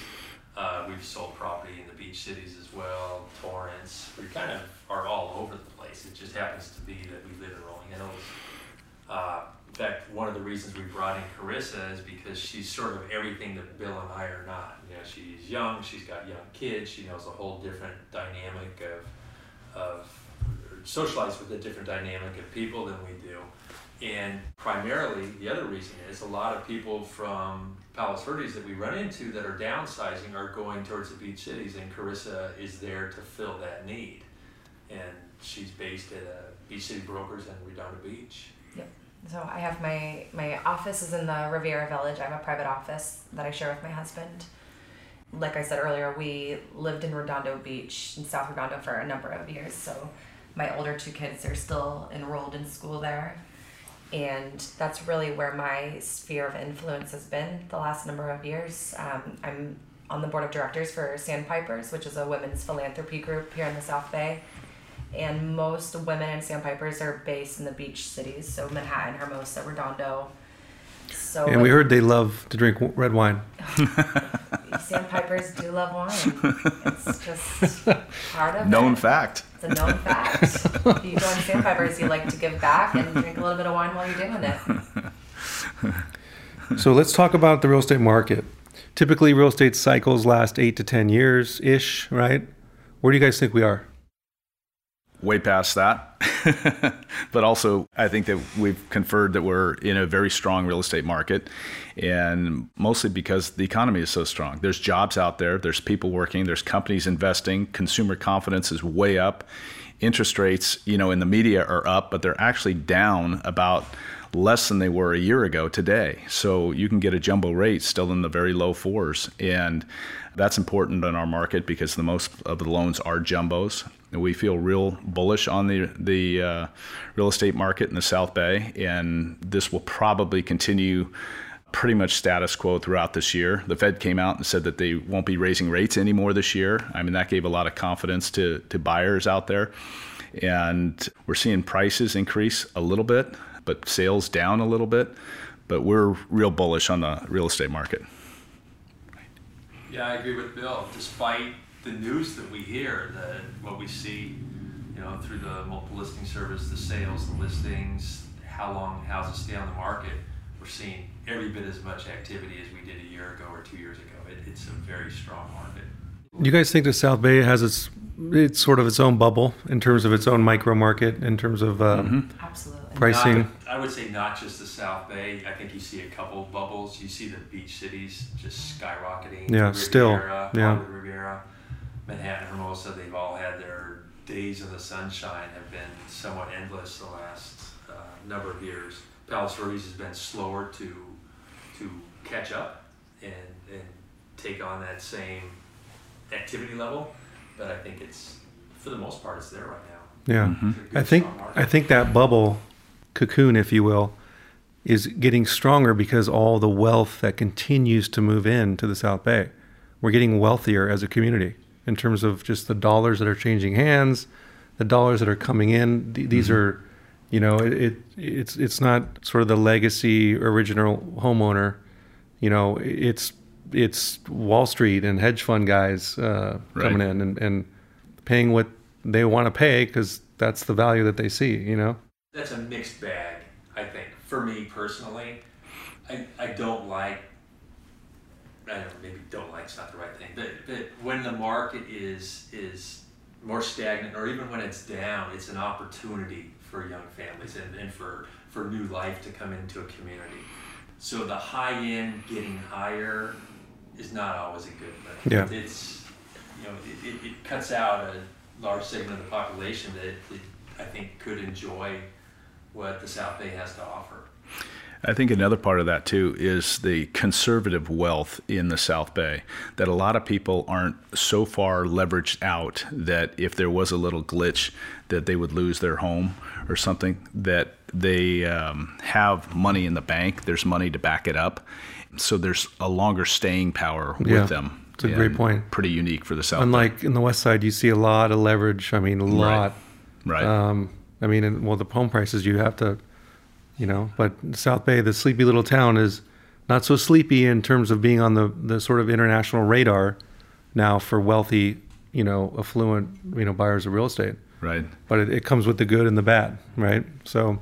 Uh, we've sold property in the beach cities as well, Torrance. We kind of are all over the place. It just happens to be that we live in Rolling Hills. Uh, in fact, one of the reasons we brought in Carissa is because she's sort of everything that Bill and I are not. You know, she's young, she's got young kids, she knows a whole different dynamic of, of socialize with a different dynamic of people than we do. And primarily, the other reason is a lot of people from Palos Verdes that we run into that are downsizing are going towards the beach cities, and Carissa is there to fill that need. And she's based at uh, Beach City Brokers in Redondo Beach. Yep. So I have my my office is in the Riviera Village. I have a private office that I share with my husband. Like I said earlier, we lived in Redondo Beach in South Redondo for a number of years. So my older two kids are still enrolled in school there. And that's really where my sphere of influence has been the last number of years. Um, I'm on the board of directors for Sandpipers, which is a women's philanthropy group here in the South Bay and most women in sandpipers are based in the beach cities so manhattan hermosa redondo so And we heard they love to drink red wine. sandpipers do love wine it's just part of Known it fact. It's a known fact if you join sandpipers you like to give back and drink a little bit of wine while you're doing it So let's talk about the real estate market. Typically, real estate cycles last eight to 10 years ish, right? Where do you guys think we are? Way past that. but also, I think that we've conferred that we're in a very strong real estate market, and mostly because the economy is so strong. There's jobs out there, there's people working, there's companies investing, consumer confidence is way up. Interest rates, you know, in the media are up, but they're actually down about less than they were a year ago today. So you can get a jumbo rate still in the very low fours. And that's important in our market because the most of the loans are jumbos. And we feel real bullish on the, the uh, real estate market in the South Bay. And this will probably continue pretty much status quo throughout this year. The Fed came out and said that they won't be raising rates anymore this year. I mean, that gave a lot of confidence to, to buyers out there. And we're seeing prices increase a little bit, but sales down a little bit. But we're real bullish on the real estate market. Yeah, I agree with Bill. Despite the news that we hear, that what we see, you know, through the multiple listing service, the sales, the listings, how long houses stay on the market, we're seeing every bit as much activity as we did a year ago or two years ago. It, it's a very strong market. You guys think the South Bay has its it's sort of its own bubble in terms of its own micro market in terms of uh, Absolutely. pricing? Not- I would say not just the South Bay. I think you see a couple bubbles. You see the beach cities just skyrocketing. Yeah, still, Riviera, yeah. Hollywood Riviera, Manhattan, Hermosa. They've all had their days in the sunshine have been somewhat endless the last uh, number of years. Palos Verdes has been slower to to catch up and and take on that same activity level, but I think it's for the most part it's there right now. Yeah. It's a good, I think. I think that bubble cocoon, if you will, is getting stronger because all the wealth that continues to move in to the South Bay. We're getting wealthier as a community in terms of just the dollars that are changing hands, the dollars that are coming in. Th- These are, you know, it, it it's it's not sort of the legacy original homeowner. You know, it's it's Wall Street and hedge fund guys uh, Right. coming in and, and paying what they want to pay because that's the value that they see. You know. that's a mixed bag. I think for me personally, I, I don't like. I don't know, maybe don't like's not the right thing, but but when the market is is more stagnant or even when it's down, it's an opportunity for young families and, and for for new life to come into a community. So the high end getting higher is not always a good thing. Yeah. It's you know it, it, it cuts out a large segment of the population that, that I think could enjoy what the South Bay has to offer. I think another part of that too is the conservative wealth in the South Bay. That a lot of people aren't so far leveraged out that if there was a little glitch, that they would lose their home or something. That they um, have money in the bank. There's money to back it up, so there's a longer staying power with Yeah, them. it's a great point. Pretty unique for the South. Unlike in the West Side, you see a lot of leverage. I mean, a lot. Bay. right? Um, I mean, and, well, the home prices you have to, you know, but South Bay, the sleepy little town, is not so sleepy in terms of being on the, the sort of international radar now for wealthy, you know, affluent, you know, buyers of real estate. right. But it, it comes with the good and the bad, right? So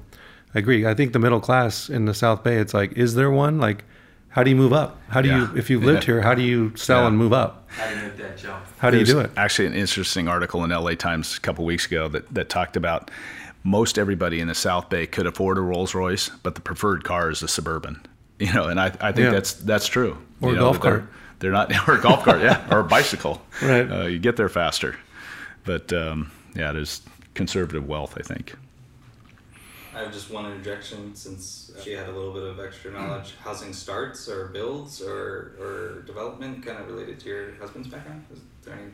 I agree. I think the middle class in the South Bay, it's like, is there one? Like, how do you move up? How do Yeah. you, if you've lived Yeah. here, how do you sell Yeah. and move up? How do you make that jump? How do you do it? Actually, an interesting article in LA Times a couple weeks ago that, that talked about most everybody in the South Bay could afford a Rolls Royce, but the preferred car is a Suburban. You know, and I, I think Yeah. that's that's true. Or You a know, golf that they're- cart. They're not, or a golf cart, yeah, or a bicycle. Right. Uh, you get there faster. But um, yeah, it is conservative wealth, I think. I have just one interjection since she had a little bit of extra knowledge. Housing starts or builds or, or development kind of related to your husband's background? Is there any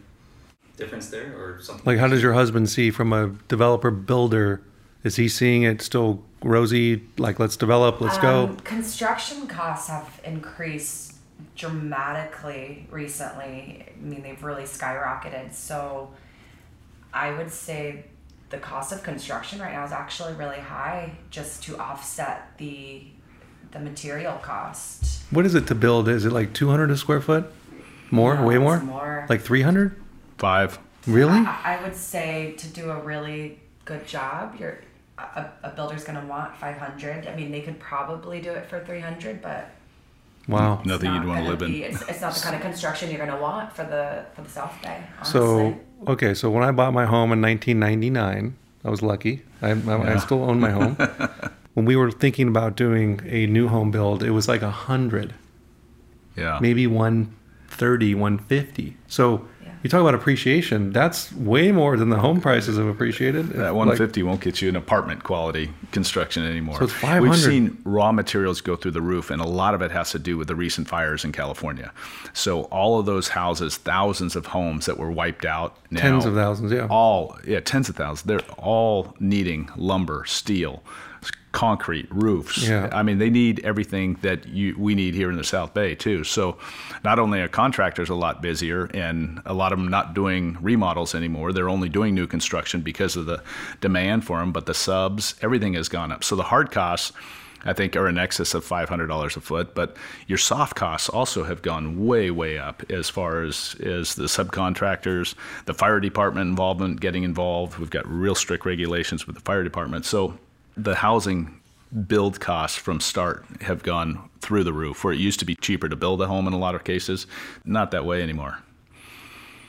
difference there or something? Like, how does your husband see from a developer builder? Is he seeing it still rosy? Like, let's develop, let's go. Um, construction costs have increased dramatically recently. I mean, they've really skyrocketed. So I would say the cost of construction right now is actually really high just to offset the the material cost. What is it to build? Is it like 200 a square foot? More? No, Way more? more. Like 300? Five. Really? I, I would say to do a really good job, you're a, a builder's gonna want 500. I mean, they could probably do it for 300, but Wow. it's Nothing not you'd want to gonna live in. It's, it's not the kind of construction you're gonna want for the for the South Bay. Honestly. So, okay, so when I bought my home in 1999, I was lucky. I, I, I still own my home. when we were thinking about doing a new home build, it was like a hundred, Yeah. maybe 130, 150. So Yeah. You talk about appreciation. That's way more than the home prices have appreciated. That Like, 150 won't get you an apartment quality construction anymore. So it's 500. We've seen raw materials go through the roof, and a lot of it has to do with the recent fires in California. So all of those houses, thousands of homes that were wiped out, now, Tens of thousands, yeah. all yeah, tens of thousands. They're all needing lumber, steel, concrete, roofs. Yeah. I mean, they need everything that you, we need here in the South Bay too. So, not only are contractors a lot busier, and a lot of them not doing remodels anymore. They're only doing new construction because of the demand for them. But the subs, everything has gone up. So the hard costs. I think are in excess of $500 a foot, but your soft costs also have gone way, way up as far as, as the subcontractors, the fire department involvement getting involved. We've got real strict regulations with the fire department. So the housing build costs from start have gone through the roof where it used to be cheaper to build a home in a lot of cases not that way anymore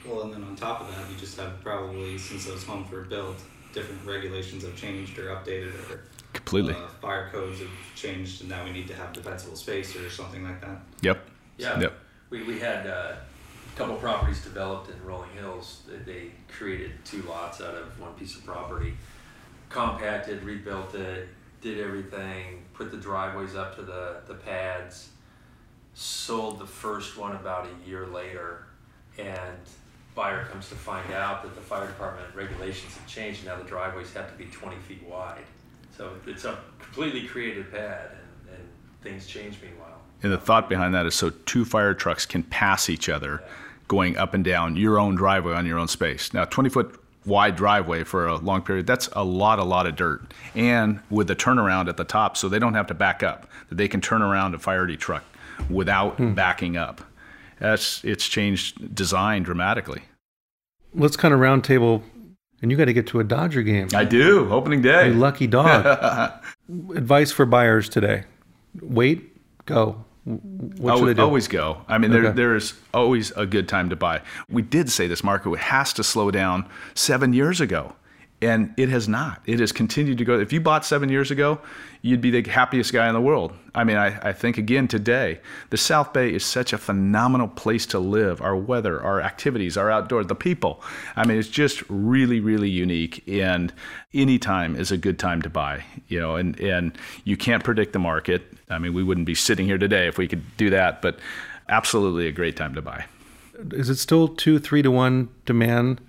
Well, and then on top of that, you just have probably since those homes were built, different regulations have changed or updated, or completely uh, fire codes have changed, and now we need to have defensible space or something like that. yep Yeah. Yep. We, we had uh, a couple properties developed in Rolling Hills. They- They created two lots out of one piece of property, compacted, rebuilt it, did everything, put the driveways up to the, the pads, sold the first one about a year later, and buyer comes to find out that the fire department regulations have changed. Now the driveways have to be 20 feet wide. So it's a completely created pad, and, and things change meanwhile. and the thought behind that is so two fire trucks can pass each other going up and down your own driveway on your own space now 20 foot wide driveway for a long period that's a lot a lot of dirt and with the turnaround at the top so they don't have to back up that they can turn around a fire truck without hmm. backing up that's it's changed design dramatically Let's kind of round table, and you got to get to a Dodger game. i do opening day You lucky dog. Advice for buyers today: Wait, go. Always, always go. I mean, there, Okay. there is always a good time to buy. We did say this market has to slow down seven years ago, and it has not. It has continued to go. If you bought seven years ago, you'd be the happiest guy in the world. I mean, I, I think again today, the South Bay is such a phenomenal place to live. Our weather, our activities, our outdoors, the people. I mean, it's just really, really unique. And any time is a good time to buy. You know, and and you can't predict the market. I mean, we wouldn't be sitting here today if we could do that. But absolutely a great time to buy. Is it still two, three to one demand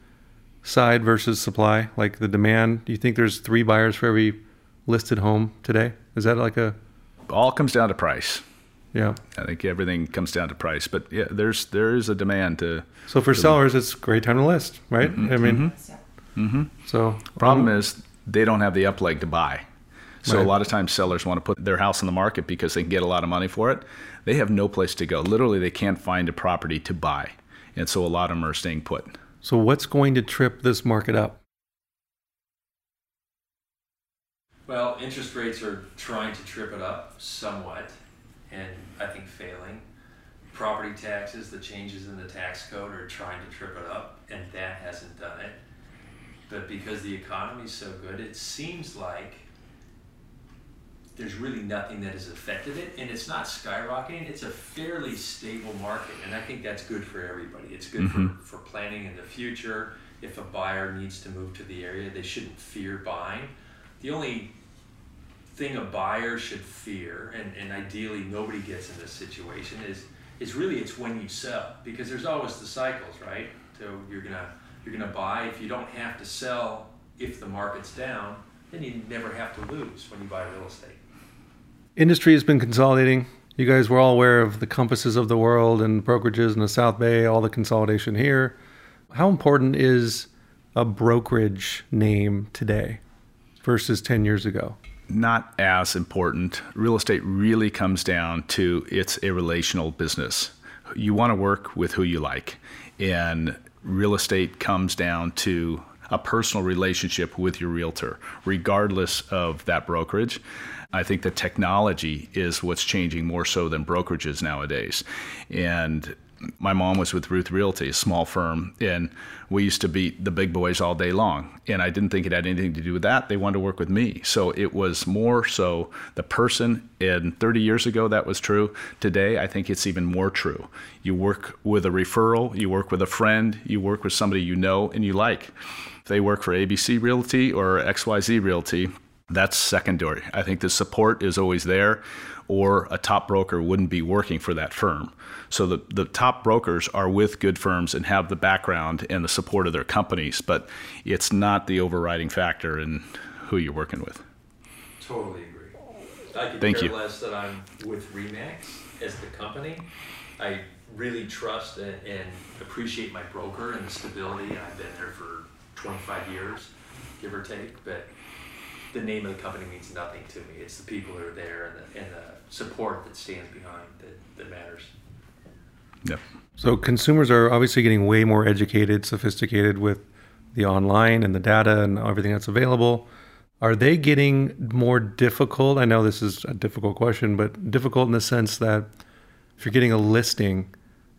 side versus supply? Like the demand, do you think there's three buyers for every listed home today? Is that like a All comes down to price. yeah? I think everything comes down to price. But yeah, there's there is a demand to. So for sellers, it's a great time to list, right? Mm-hmm. I mean, Yeah. so Problem um, is they don't have the up leg to buy. So Right. a lot of times sellers want to put their house on the market because they can get a lot of money for it. They have no place to go. Literally, they can't find a property to buy, and so a lot of them are staying put. So what's going to trip this market up? Well, interest rates are trying to trip it up somewhat, and I think failing. Property taxes, the changes in the tax code are trying to trip it up, and that hasn't done it. But because the economy's so good, it seems like there's really nothing that has affected it, and it's not skyrocketing. It's a fairly stable market, and I think that's good for everybody. It's good for, mm-hmm. for planning in the future. If a buyer needs to move to the area, they shouldn't fear buying. The only thing a buyer should fear, and, and ideally nobody gets in this situation, is is really it's when you sell because there's always the cycles, right? So you're gonna you're gonna buy if you don't have to sell if the market's down, then you never have to lose when you buy real estate. Industry has been consolidating. You guys were all aware of the compasses of the world and brokerages in the South Bay, all the consolidation here. How important is a brokerage name today versus 10 years ago? not as important. Real estate really comes down to it's a relational business. You want to work with who you like, and real estate comes down to a personal relationship with your realtor, regardless of that brokerage. I think the technology is what's changing more so than brokerages nowadays. And my mom was with Ruth Realty, a small firm, and we used to beat the big boys all day long. And I didn't think it had anything to do with that. They wanted to work with me. So it was more so the person, and 30 years ago that was true. Today, I think it's even more true. You work with a referral, you work with a friend, you work with somebody you know and you like. If they work for ABC Realty or XYZ Realty, that's secondary. I think the support is always there, or a top broker wouldn't be working for that firm. So the, the top brokers are with good firms and have the background and the support of their companies, but it's not the overriding factor in who you're working with. Totally agree. I could Thank care you. less that I'm with Remax as the company. I really trust and, and appreciate my broker and the stability. I've been there for 25 years, give or take. But the name of the company means nothing to me. It's the people that are there and the, and the support that stands behind that, that matters. Yep. So consumers are obviously getting way more educated, sophisticated with the online and the data and everything that's available. Are they getting more difficult? I know this is a difficult question, but difficult in the sense that if you're getting a listing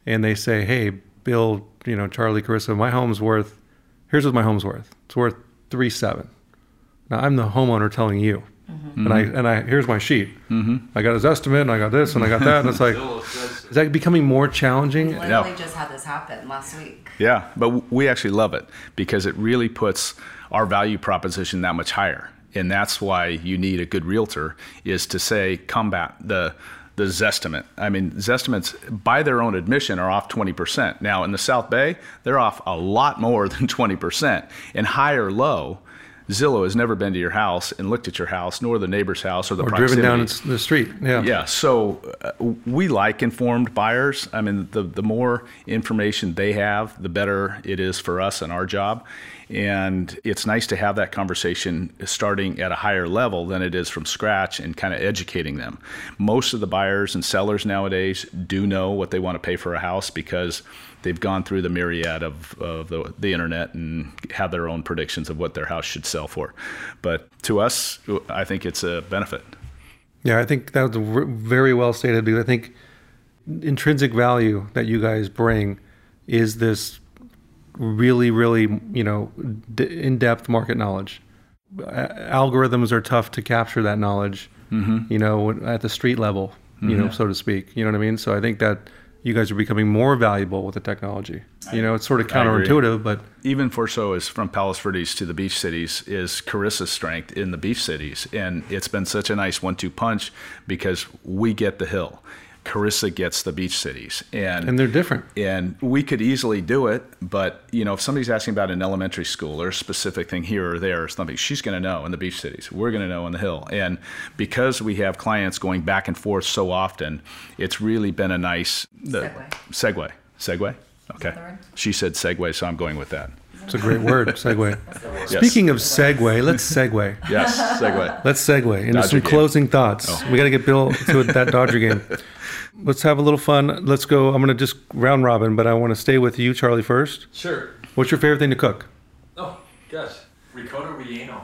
and they say, "Hey, Bill, you know, Charlie, Carissa, my home's worth. Here's what my home's worth. It's worth three seven. Now I'm the homeowner telling you, and I and I here's my sheet. Mm-hmm. I got his estimate, and I got this, and I got that, and it's like, is that becoming more challenging? Literally just had this happen last week. Yeah, but we actually love it because it really puts our value proposition that much higher. And that's why you need a good realtor is to say combat the the Zestimate. I mean, Zestimates by their own admission are off 20%. Now in the South Bay, they're off a lot more than 20%. And high or low, Zillow has never been to your house and looked at your house, nor the neighbor's house or the or proximity. driven down the street. Yeah. Yeah, so uh, we like informed buyers. I mean, the, the more information they have, the better it is for us and our job. And it's nice to have that conversation starting at a higher level than it is from scratch and kind of educating them. Most of the buyers and sellers nowadays do know what they want to pay for a house because they've gone through the myriad of, of the, the internet and have their own predictions of what their house should sell for. But to us, I think it's a benefit. Yeah, I think that was very well stated because I think intrinsic value that you guys bring is this really, really, you know, d- in-depth market knowledge. A- algorithms are tough to capture that knowledge, mm-hmm. you know, at the street level, you mm-hmm. know, so to speak. You know what I mean? So I think that you guys are becoming more valuable with the technology. You know, it's sort of counterintuitive, but even for so is from Palos Verdes to the beach cities is Carissa's strength in the beach cities. And it's been such a nice one two punch because we get the hill. Carissa gets the beach cities. And and they're different. and we could easily do it, but you know, if somebody's asking about an elementary school or a specific thing here or there or something, she's going to know in the beach cities. We're going to know in the hill, and because we have clients going back and forth so often, it's really been a nice the, segue. Segue. Okay. She said segue, so I'm going with that. It's a great word, segue. Yes. Speaking of segue, let's segue. Yes, segue. Let's segue into Dodger some game. closing thoughts. Oh. We got to get Bill to that Dodger game. Let's have a little fun. Let's go. I'm going to just round robin, but I want to stay with you, Charlie, first. Sure. What's your favorite thing to cook? Oh, gosh. Rocoto Relleno.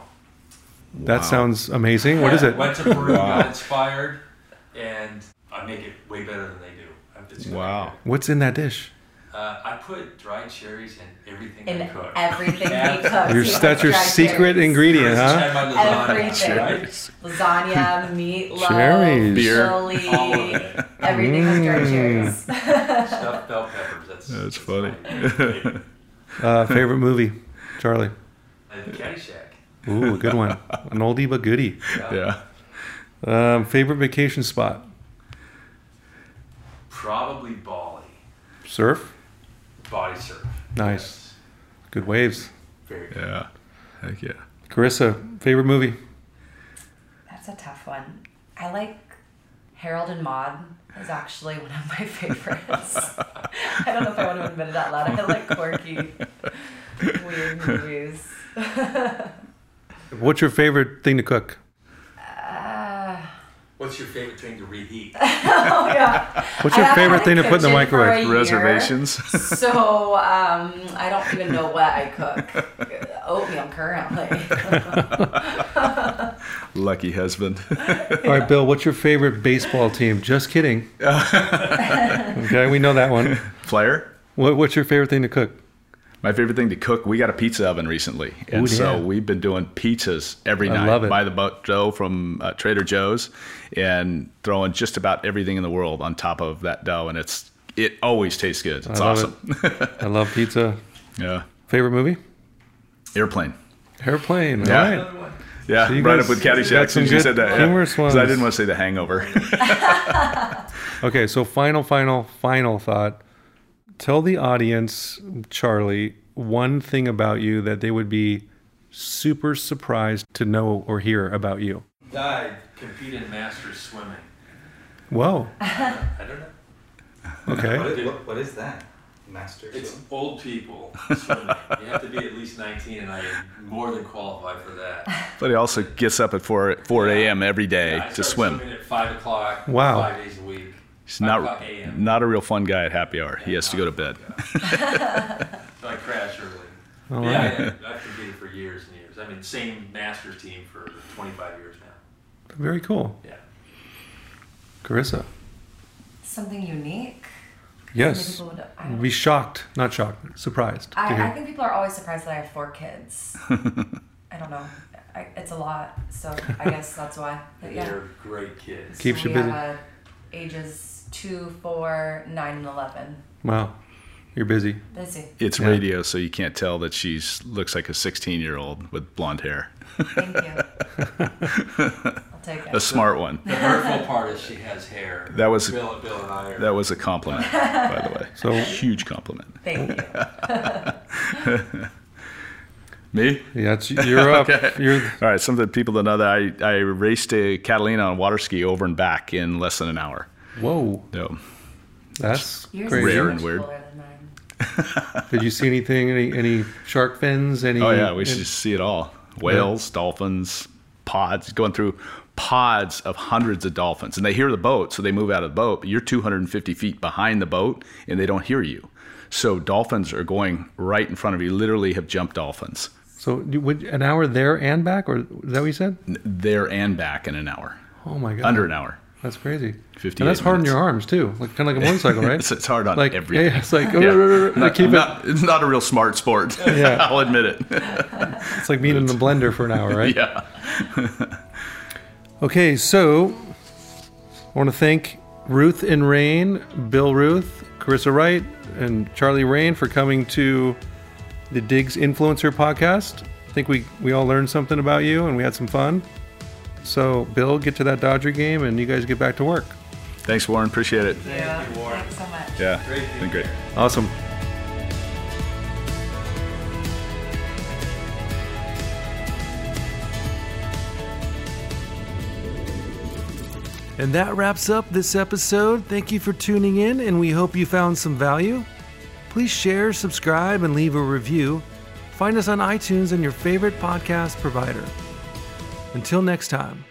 That sounds amazing. What is it? Went to Peru, got inspired, and I make it way better than they do. It's really Wow. What's in that dish? Good. Uh, I put dried cherries in everything In I cook. everything Yeah. he cooks. Your, he that's your secret cherries. ingredient, huh? had my lasagna, Everything. right? Lasagna, meatloaf, Cherries. Beer. chili, All of it. everything with dried Mm. cherries. Stuffed bell peppers. That's, That's funny. my- Uh, favorite movie, Charlie? and Caddyshack. Ooh, a good one. An oldie but goodie. Yeah. Um, favorite vacation spot? Probably Bali. Surf? Body surf. Nice. Good waves. Very good. Yeah. Heck yeah. Carissa, favorite movie? That's a tough one. I like Harold and Maude is actually one of my favorites. I don't know if I want to admit it out loud. I like quirky, weird movies. What's your favorite thing to cook? What's your favorite thing to reheat? oh yeah. What's your haven't favorite thing to put in the kitchen for a microwave? Reservations. So um, I don't even know what I cook. Oatmeal currently. Lucky husband. All right, Bill, what's your favorite baseball team? Just kidding. okay, we know that one. Flair. What, what's your favorite thing to cook? My favorite thing to cook, we got a pizza oven recently. And Ooh, so yeah. we've been doing pizzas every I night. love it. Buy the dough from uh, Trader Joe's and throwing just about everything in the world on top of that dough. And it's it always tastes good. It's awesome. I love pizza. yeah. Favorite movie? Airplane. Airplane. Yeah. All right. Yeah, So right up with Caddyshack. Since you said that, humorous yeah. 'Cause I didn't want to say The Hangover. Okay, so final, final, final thought. Tell the audience, Charlie, one thing about you that they would be super surprised to know or hear about you. Died. Compete in masters swimming. Whoa. I don't know. Okay. What is, what, what is that? Master It's swim? old people swimming. you have to be at least 19, and I am more than qualified for that. but he also gets up at 4, 4 a.m. every day Yeah, I to start swim. Swimming at 5 o'clock. Wow. Five days a week. He's not, not a real fun guy at happy hour. He has to go to bed. So I crash early. All yeah, right. I, I've competed for years and years. I mean, same masters team for 25 years now. Very cool. Yeah. Carissa. Something unique. Yes. Would- I, Be shocked, not shocked, surprised. I, I think people are always surprised that I have four kids. I don't know. I, it's a lot, so I guess that's why. But yeah. They're great kids. Keeps So you we busy. Have, uh, ages two, four, nine, and eleven. Wow. You're busy. Busy. It's Yeah. radio, so you can't tell that she's looks like a 16 year old with blonde hair. Thank you. I'll take it. A smart one. The hurtful part is she has hair. That was- Bill, Bill and I are. That was a compliment, by the way. So- huge compliment. Thank you. Me? Yeah, it's, you're up. Okay. You're All right, something people to know that I, I raced a Catalina on water ski over and back in less than an hour. Whoa. No, That's Yours crazy. Rare and weird. cooler than mine. Did you see anything? Any any shark fins? Any? Oh yeah, we should see it all. Whales, dolphins, pods, going through pods of hundreds of dolphins. And they hear the boat, so they move out of the boat, but you're 250 feet behind the boat and they don't hear you. So dolphins are going right in front of you, literally have jumped dolphins. So would an hour there and back, or is that what you said? There and back in an hour. Oh my god, Under an hour. That's crazy. 58 And that's hard on your arms too, like kind of like a motorcycle, right? It's, it's hard on like everything. yeah, it's like Yeah. Not- keep it. it's not a real smart sport. Yeah. I'll admit it. It's like being in the blender for an hour, right? yeah. Okay, so I want to thank Ruth and Rain, Bill Ruth, Carissa Wright, and Charlie Rain for coming to the Digs Influencer podcast. I think we, we all learned something about you and we had some fun. So, Bill, get to that Dodger game and you guys get back to work. Thanks, Warren. Appreciate it. Yeah. you, Warren. Thanks so much. Yeah. Great Been great. Awesome. And that wraps up this episode. Thank you for tuning in, and we hope you found some value. Please share, subscribe, and leave a review. Find us on iTunes and your favorite podcast provider. Until next time.